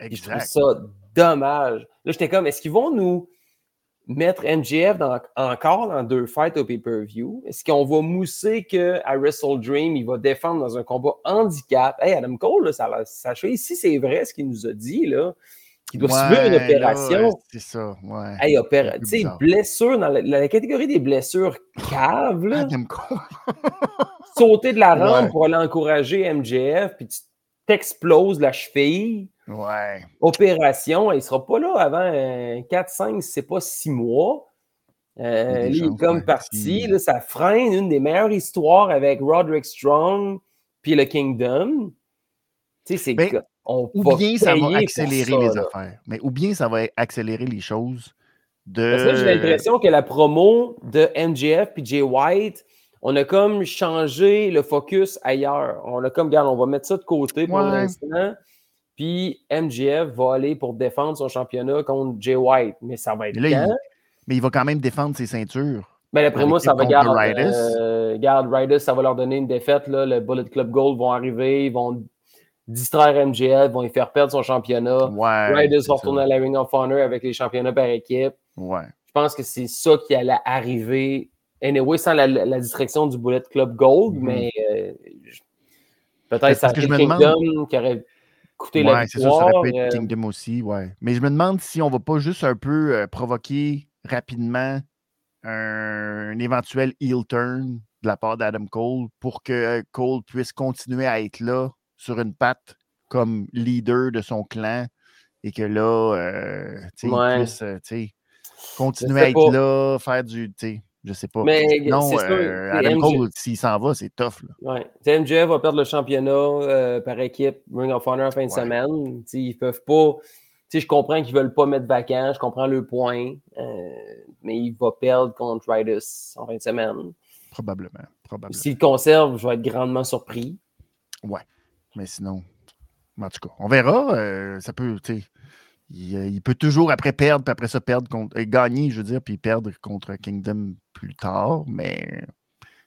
Je trouve ça dommage. Là, j'étais comme, est-ce qu'ils vont nous mettre MJF encore dans deux fights au pay-per-view? Est-ce qu'on va mousser qu'à Wrestle Dream, il va défendre dans un combat handicap? Hey, Adam Cole, ça, ça ici, c'est vrai ce qu'il nous a dit, là. Qu'il doit subir une opération. C'est ça, ouais. Hey, opéra... Tu sais, blessure, dans la, catégorie des blessures caves, là. Adam Cole. sauter de la rampe pour aller encourager MJF, puis tu t'exploses la cheville. Ouais. Opération, il ne sera pas là avant 4, 5, c'est pas 6 mois. Euh, il est comme parti. Là, ça freine une des meilleures histoires avec Roderick Strong puis le Kingdom. Tu sais, c'est ben, ou bien ça va accélérer les affaires. Mais ou bien ça va accélérer les choses de. Parce que j'ai l'impression que la promo de MJF puis Jay White, on a comme changé le focus ailleurs. On a comme, regarde, on va mettre ça de côté pour l'instant. Puis MJF va aller pour défendre son championnat contre Jay White. Mais ça va être là, Mais il va quand même défendre ses ceintures. Mais ben, d'après moi, ça va garder. Euh, garde Riders, ça va leur donner une défaite. Là. Le Bullet Club Gold vont arriver, ils vont distraire MJF, vont lui faire perdre son championnat. Ouais, Riders vont retourner à la Ring of Honor avec les championnats par équipe. Ouais. Je pense que c'est ça qui allait arriver. Anyway, sans la, la distraction du Bullet Club Gold, mm-hmm. mais euh, peut-être ça Kingdom qui aurait ouais, la c'est ça, ça pu être euh, Kingdom aussi, ouais. Mais je me demande si on va pas juste un peu euh, provoquer rapidement un, éventuel heel turn de la part d'Adam Cole pour que euh, Cole puisse continuer à être là sur une patte comme leader de son clan et que là, tu sais, puisse continuer à être là, faire du, je sais pas. Mais non, euh, Adam Cole, s'il s'en va, c'est tough. Là. Ouais. MJF va perdre le championnat euh, par équipe Ring of Honor en fin de semaine. T'sais, ils peuvent pas. je comprends qu'ils ne veulent pas mettre vacant, je comprends le point, euh, mais il va perdre contre Riders en fin de semaine. Probablement. probablement. S'il conserve, je vais être grandement surpris. Ouais. Mais sinon, en tout cas, on verra. ça peut, tu sais, euh, il, peut toujours après perdre, puis après ça perdre contre, euh, gagner, je veux dire, puis perdre contre Kingdom plus tard, mais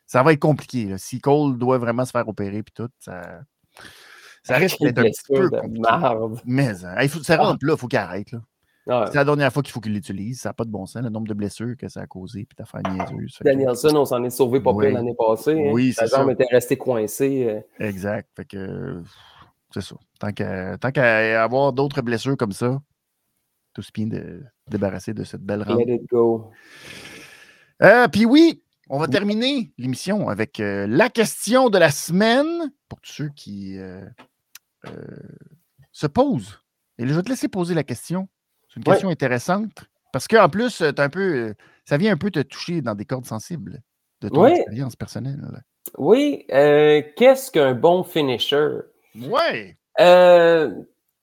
ça va être compliqué. Si Cole doit vraiment se faire opérer, puis tout, ça, ça risque d'être un petit peu compliqué. Mais hein, il faut, ça rentre là, il faut qu'il arrête. C'est la dernière fois qu'il faut qu'il l'utilise. Ça n'a pas de bon sens, le nombre de blessures que ça a causé, puis t'as fait niaiseuse. Danielson, on s'en est sauvé pas oui. l'année passée. Hein. Oui, c'est ça. jambe était restée coincée. Euh. Exact. Fait que c'est ça. Tant qu'à avoir d'autres blessures comme ça, tout bien de débarrasser de cette belle rampe. Let it go. Euh, puis oui, on va terminer l'émission avec euh, la question de la semaine pour tous ceux qui euh, se posent. Et je vais te laisser poser la question. C'est une question intéressante parce qu'en plus, un peu, ça vient un peu te toucher dans des cordes sensibles de ton expérience personnelle. Oui. Qu'est-ce qu'un bon finisher? Oui.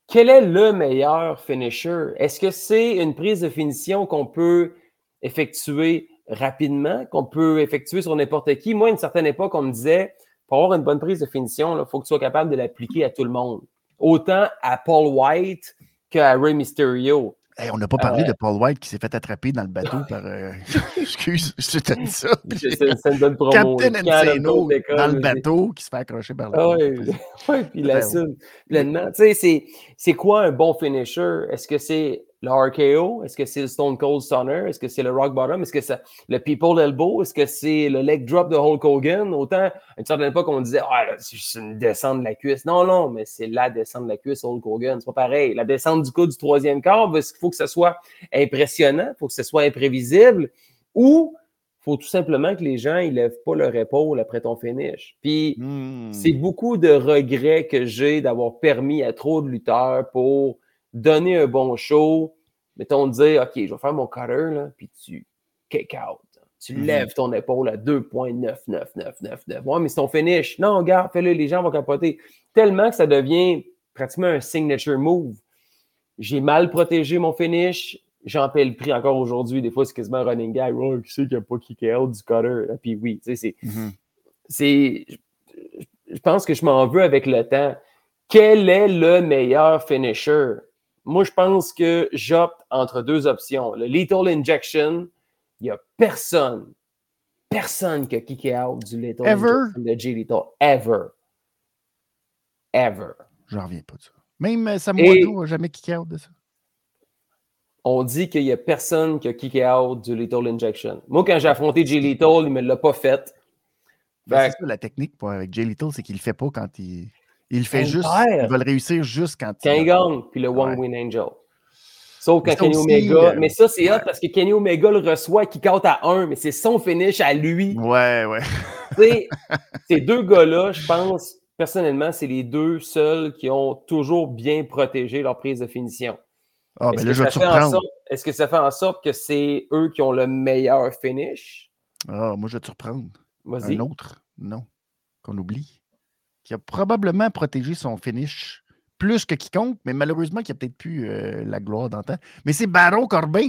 Quel est le meilleur finisher? Est-ce que c'est une prise de finition qu'on peut effectuer rapidement, qu'on peut effectuer sur n'importe qui? Moi, à une certaine époque, on me disait pour avoir une bonne prise de finition, il faut que tu sois capable de l'appliquer à tout le monde. Autant à Paul White qu'à Rey Mysterio on n'a pas parlé euh, de Paul White qui s'est fait attraper dans le bateau par. Euh, excuse, je t'ai dit ça. C'est une bonne promo. Captain Enceno dans le bateau qui se fait accrocher par là. Oui, ouais, puis il assume pleinement. Tu sais, c'est quoi un bon finisher? Est-ce que c'est le RKO? Est-ce que c'est le Stone Cold Stunner? Est-ce que c'est le Rock Bottom? Est-ce que c'est le People Elbow? Est-ce que c'est le leg drop de Hulk Hogan? Autant, à une certaine époque, on disait, ah, c'est une descente de la cuisse. Non, non, mais c'est la descente de la cuisse Hulk Hogan. C'est pas pareil. La descente du coup du troisième quart, il faut que ce soit impressionnant, il faut que ce soit imprévisible ou il faut tout simplement que les gens ne lèvent pas leur épaule après ton finish. Puis, hmm. c'est beaucoup de regrets que j'ai d'avoir permis à trop de lutteurs pour donner un bon show, mettons, dire, OK, je vais faire mon cutter, là, puis tu kick out. Tu mhm. lèves ton épaule à 2.99999. Ouais, mais c'est ton finish. Non, regarde, fais-le, les gens vont capoter. Tellement que ça devient pratiquement un signature move. J'ai mal protégé mon finish. J'en paie le prix encore aujourd'hui. Des fois, c'est quasiment un running guy. Oh, qui sait qu'il n'a pas kick out du cutter? Puis oui, tu sais, c'est. Mhm. c'est je pense que je m'en veux avec le temps. Quel est le meilleur finisher? Moi, je pense que j'opte entre deux options. Le Lethal Injection, il n'y a personne, personne qui a kické out du Lethal Injection de J. Lethal. Ever. Ever. J'en reviens pas de ça. Même euh, Joe n'a jamais kické out de ça. On dit qu'il n'y a personne qui a kické out du Lethal Injection. Moi, quand j'ai affronté J. Lethal, il ne me l'a pas fait. Ben, ça, la technique pour, avec J. Lethal, c'est qu'il ne le fait pas quand il. Il fait juste. Il va le réussir juste quand, quand il. gagne, puis le One Win Angel. Sauf quand Kenny Omega. Euh, mais ça, c'est hot parce que Kenny Omega le reçoit qui compte à 1, mais c'est son finish à lui. Ouais, ouais. ces deux gars-là, je pense, personnellement, c'est les deux seuls qui ont toujours bien protégé leur prise de finition. Ah, ben là, je vais te Est-ce que ça fait en sorte que c'est eux qui ont le meilleur finish? Ah, moi, je vais te surprendre. Un autre, non, qu'on oublie qui a probablement protégé son finish plus que quiconque, mais malheureusement, qui a peut-être plus euh, la gloire d'antan. Mais c'est Baron Corbin.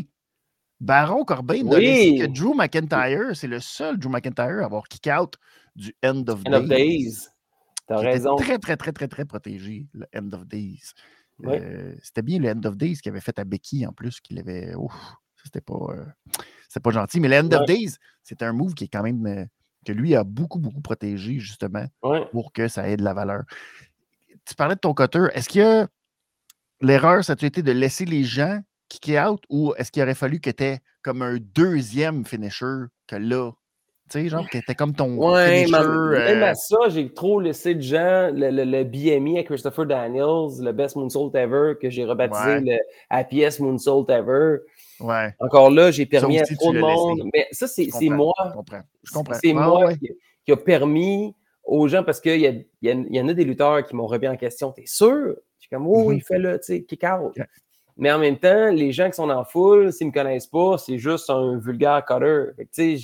Baron Corbin, oui. que Drew McIntyre, c'est le seul Drew McIntyre à avoir kick out du End of End Days. Of days. T'as raison. Très, très, très, très, très protégé, le End of Days. Euh, c'était bien le End of Days qu'il avait fait à Becky en plus, qu'il avait. Ouf, c'était pas, euh, pas gentil. Mais le End of Days, c'est un move qui est quand même que lui a beaucoup, beaucoup protégé, justement, pour que ça ait de la valeur. Tu parlais de ton cutter. Est-ce que l'erreur, ça a été de laisser les gens kicker out ou est-ce qu'il aurait fallu que tu aies comme un deuxième finisher que là, tu sais, genre, que était comme ton ouais, finisher. Même, à euh ça, j'ai trop laissé de gens, le, le, BME à Christopher Daniels, le Best Moonsault Ever, que j'ai rebaptisé le Happiest Moonsault Ever. Ouais. Encore là, j'ai permis à trop de monde. Mais ça, c'est moi. Je comprends. C'est moi qui, a permis aux gens, parce qu'il y, y, en a des lutteurs qui m'ont remis en question. T'es sûr? Je suis comme, oh, il fait là, tu sais, kick out. Mais en même temps, les gens qui sont en foule, s'ils ne me connaissent pas, c'est juste un vulgaire cutter.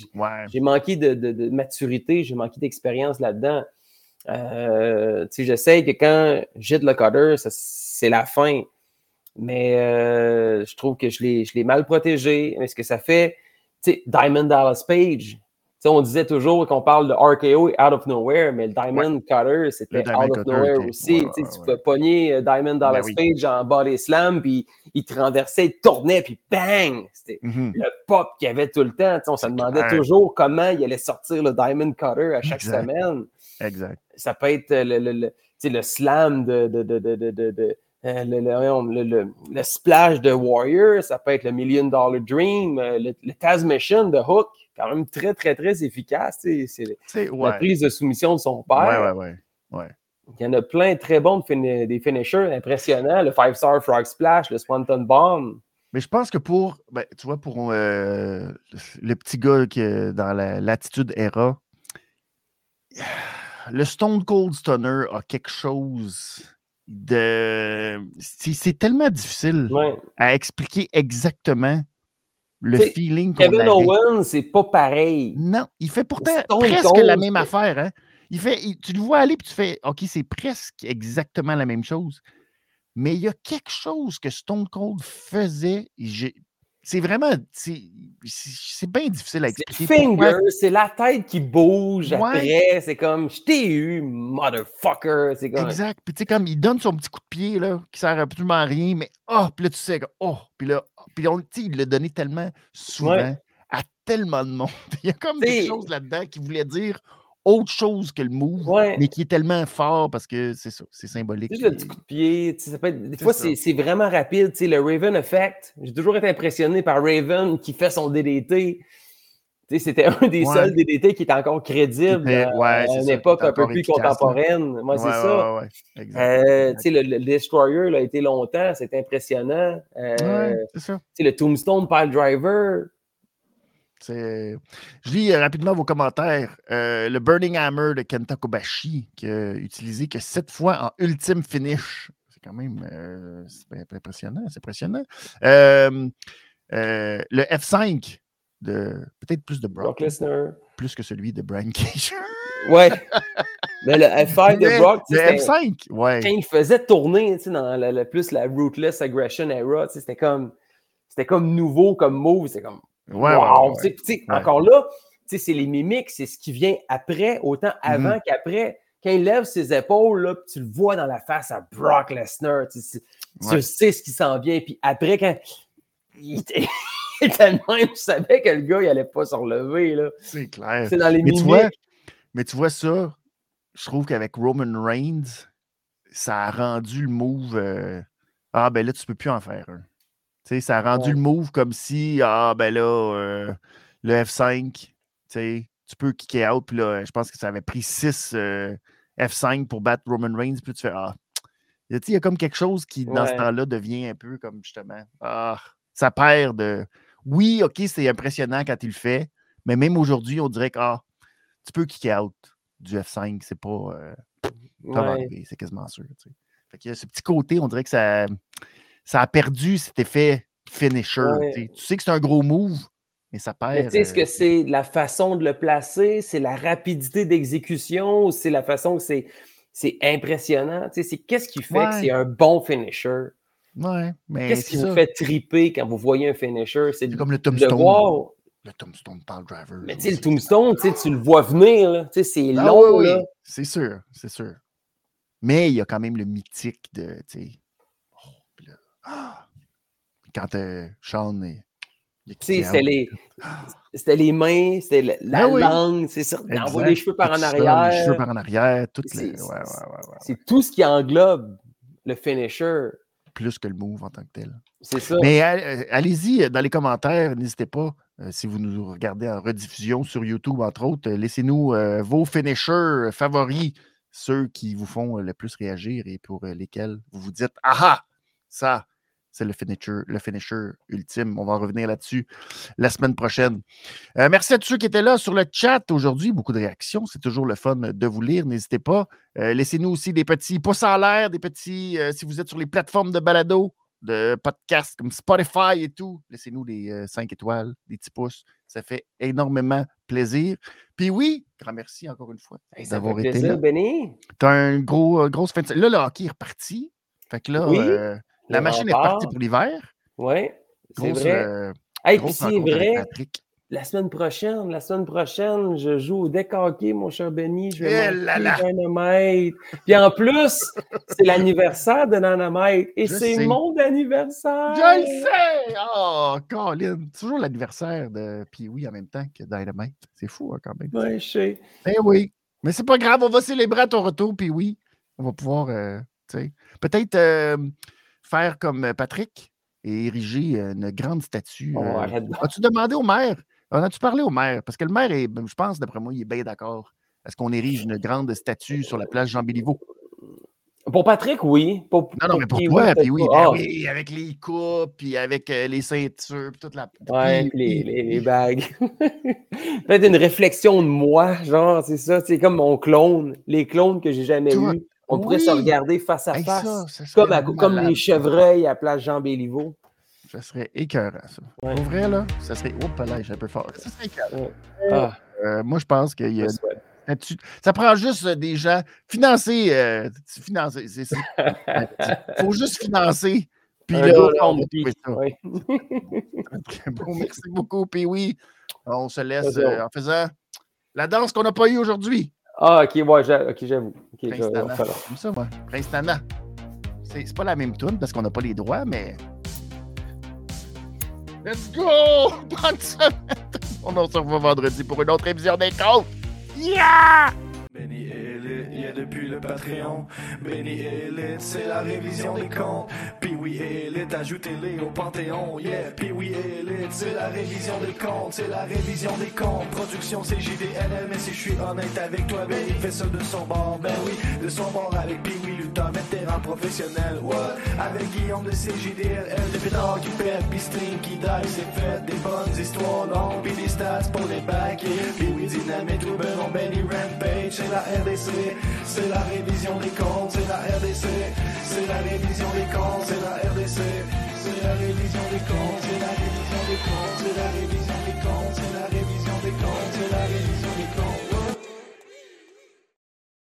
J'ai manqué de, maturité, j'ai manqué d'expérience là-dedans. Euh, J'essaie que quand j'ai le cutter, c'est la fin mais euh, je trouve que je l'ai mal protégé. Est-ce que ça fait, tu sais, Diamond Dallas Page, on disait toujours qu'on parle de RKO out of nowhere, mais le Diamond Cutter, c'était out of nowhere aussi. tu peux pogner euh, Diamond ben Dallas Page en body slam, puis il te renversait, il tournait, puis bang! C'était mm-hmm. le pop qu'il y avait tout le temps. on se demandait toujours comment il allait sortir le Diamond Cutter à chaque semaine. Exact. Ça peut être le, le, le, le slam de, de, de, de euh, le, le, splash de Warrior, ça peut être le Million Dollar Dream, euh, le, Taz Mission de Hook, quand même très, très, très efficace. C'est la prise de soumission de son père. Ouais, ouais, Il y en a plein très bons des finishers impressionnants. Le Five Star Frog Splash, le Swanton Bomb. Mais je pense que pour, ben, tu vois, pour euh, le petit gars qui est dans l'attitude era, le Stone Cold Stunner a quelque chose de. C'est tellement difficile à expliquer exactement le feeling qu'on Kevin Owens, c'est pas pareil. Non, il fait pourtant presque la même affaire. Hein? Il fait, tu le vois aller puis tu fais OK, c'est presque exactement la même chose. Mais il y a quelque chose que Stone Cold faisait. C'est vraiment. C'est bien difficile à expliquer. Finger, c'est la tête qui bouge après. C'est comme je t'ai eu, motherfucker. Comme... Exact. Puis tu sais, comme il donne son petit coup de pied là, qui sert absolument à rien, mais oh, puis là, tu sais, oh, puis là, puis on, il l'a donné tellement souvent à tellement de monde. il y a comme des choses là-dedans qui voulaient dire autre chose que le move, mais qui est tellement fort parce que c'est ça, c'est symbolique. Juste le petit coup de pied, ça peut des fois c'est vraiment rapide. Le Raven Effect, j'ai toujours été impressionné par Raven qui fait son DDT. C'était un des seuls DDT qui était encore crédible à une époque un peu plus contemporaine. Moi, c'est ça. Euh, le, le, Destroyer a été longtemps, c'est impressionnant. Euh, le Tombstone Pile Driver, je lis euh, rapidement vos commentaires. Euh, le Burning Hammer de Kenta Kobashi, qui a utilisé que sept fois en ultime finish. C'est quand même euh, impressionnant. C'est impressionnant. le F5 de peut-être plus de Brock, Lesnar. Plus que celui de Brian Cage. ouais. Mais le F5 de Brock, le F5, ouais. quand il faisait tourner dans la, plus la Rootless Aggression era, c'était comme, comme nouveau comme move. C'est comme Ouais, Encore là, c'est les mimiques, c'est ce qui vient après, autant mm-hmm. avant qu'après. Quand il lève ses épaules, là, tu le vois dans la face à Brock Lesnar. Tu sais ce qui s'en vient. Puis après, quand il était, tellement, tu savais que le gars, il n'allait pas se relever. C'est clair. C'est dans les mais mimiques. Tu vois, mais tu vois ça, je trouve qu'avec Roman Reigns, ça a rendu le move. Euh, ah, ben là, tu ne peux plus en faire un ça a rendu le move comme si, ah, ben là, euh, le F5, tu peux kicker out. Puis là, je pense que ça avait pris 6 euh, F5 pour battre Roman Reigns. Puis tu fais, ah, il y a comme quelque chose qui, dans ce temps-là, devient un peu comme justement, ah, ça perd de. Oui, OK, c'est impressionnant quand il le fait, mais même aujourd'hui, on dirait que, ah, tu peux kicker out du F5, c'est pas. Euh, c'est quasiment sûr. Fait qu'il y a ce petit côté, on dirait que ça ça a perdu cet effet finisher. Tu sais que c'est un gros move, mais ça perd. tu sais, est-ce que euh, c'est la façon de le placer, c'est la rapidité d'exécution, ou c'est la façon que c'est, c'est impressionnant? Tu sais, c'est qu'est-ce qui fait que c'est un bon finisher? Ouais, mais Qu'est-ce qui vous fait triper quand vous voyez un finisher? C'est comme le tombstone. Le tombstone power driver. Mais tu sais, le tombstone, tu le vois venir, c'est ah long. C'est sûr, c'est sûr. Mais il y a quand même le mythique de, quand euh, Sean est. C'était les, c'était les mains, c'était la, ben langue, c'est ça. Il envoie les cheveux par en arrière. Les cheveux par en arrière, tout les... C'est tout ce qui englobe le finisher. Plus que le move en tant que tel. C'est ça. Mais euh, allez-y dans les commentaires, n'hésitez pas. Euh, si vous nous regardez en rediffusion sur YouTube, entre autres, laissez-nous vos finishers favoris, ceux qui vous font le plus réagir et pour lesquels vous vous dites Ah ah, ça, c'est le finisher, le finisher ultime. On va revenir là-dessus la semaine prochaine. Euh, merci à tous ceux qui étaient là sur le chat aujourd'hui. Beaucoup de réactions. C'est toujours le fun de vous lire. N'hésitez pas. Euh, laissez-nous aussi des petits pouces en l'air, des petits. Euh, si vous êtes sur les plateformes de balado, de podcast comme Spotify et tout, laissez-nous des 5 étoiles, des petits pouces. Ça fait énormément plaisir. Puis oui, grand merci encore une fois d'avoir été plaisir, là. Benny. Tu as un gros, grosse fin de... Là, le hockey est reparti. Fait que là, la machine est partie pour l'hiver. Oui, c'est vrai. Euh, hey, puis c'est vrai. La semaine prochaine, la semaine prochaine, je joue au deck hockey, mon cher Benny. Je vais eh Dynamite. Puis en plus, c'est l'anniversaire de Dynamite. Et c'est mon anniversaire. Je le sais! Oh, Colin! Toujours l'anniversaire de Puis oui, en même temps que Dynamite. C'est fou, hein, quand même. Oui, je sais. Eh oui. Mais c'est pas grave, on va célébrer à ton retour. Puis oui, on va pouvoir, euh, tu sais, peut-être. Euh, faire comme euh, Patrick et ériger euh, une grande statue. Oh, euh, as-tu demandé au maire? En as-tu parlé au maire? Parce que le maire, est, ben, je pense, d'après moi, il est bien d'accord. Est-ce qu'on érige une grande statue sur la place Jean-Béliveau? Pour Patrick, oui. non, non, mais pour toi, puis oui, ben ah. oui, avec les coupes, puis avec les ceintures, puis toute la. Ouais, les, les, bagues. Peut-être une réflexion de moi, genre, c'est ça, c'est comme mon clone, les clones que j'ai jamais eus. On pourrait se regarder face à face, comme, comme les chevreuils à place Jean Béliveau. Ça serait écœurant, ça. Ouais. Pour vrai, là, ça serait. Oh, là, j'ai un peu fort. Ça serait écœurant. Ah. Euh, moi, je pense qu'il y a. Ça prend juste des gens. Financer. Euh, financer. Il faut juste financer Puis là, on va trouver ça. Beau. Merci beaucoup, puis oui, on se laisse euh, en faisant la danse qu'on n'a pas eue aujourd'hui. Ah, ok, ouais, j'avoue. Ok, je Prince Nana. Comme ça, moi. Prince Nana. C'est c'est pas la même tune parce qu'on n'a pas les droits, mais. Let's go! Bonne semaine! On se revoit vendredi pour une autre émission des comptes! Yeah! Benny Elite, yeah, depuis le Patreon. Benny Elite, c'est la révision des comptes. Puis oui, Elite, ajoutez-les au Panthéon, yeah. Puis oui, Elite, c'est la révision des comptes, c'est la révision des comptes. Production CJDLM, mais si je suis honnête avec toi, Benny fait ça de son bord. Ben oui, de son bord avec Puis oui, lutteur, vétéran professionnel, what? Avec Guillaume de CJDLL, des pétards qui pètent, puis stream qui die, c'est fait. Des bonnes histoires longues, puis des stats pour les bacs. Puis oui, Dynamite, Ruberon, Benny Rampage, c'est la RDC, c'est la révision des comptes, c'est la RDC, c'est la révision des comptes, c'est la RDC, c'est la révision des comptes, c'est la révision des comptes, c'est la révision des comptes, c'est la révision des comptes, c'est la révision.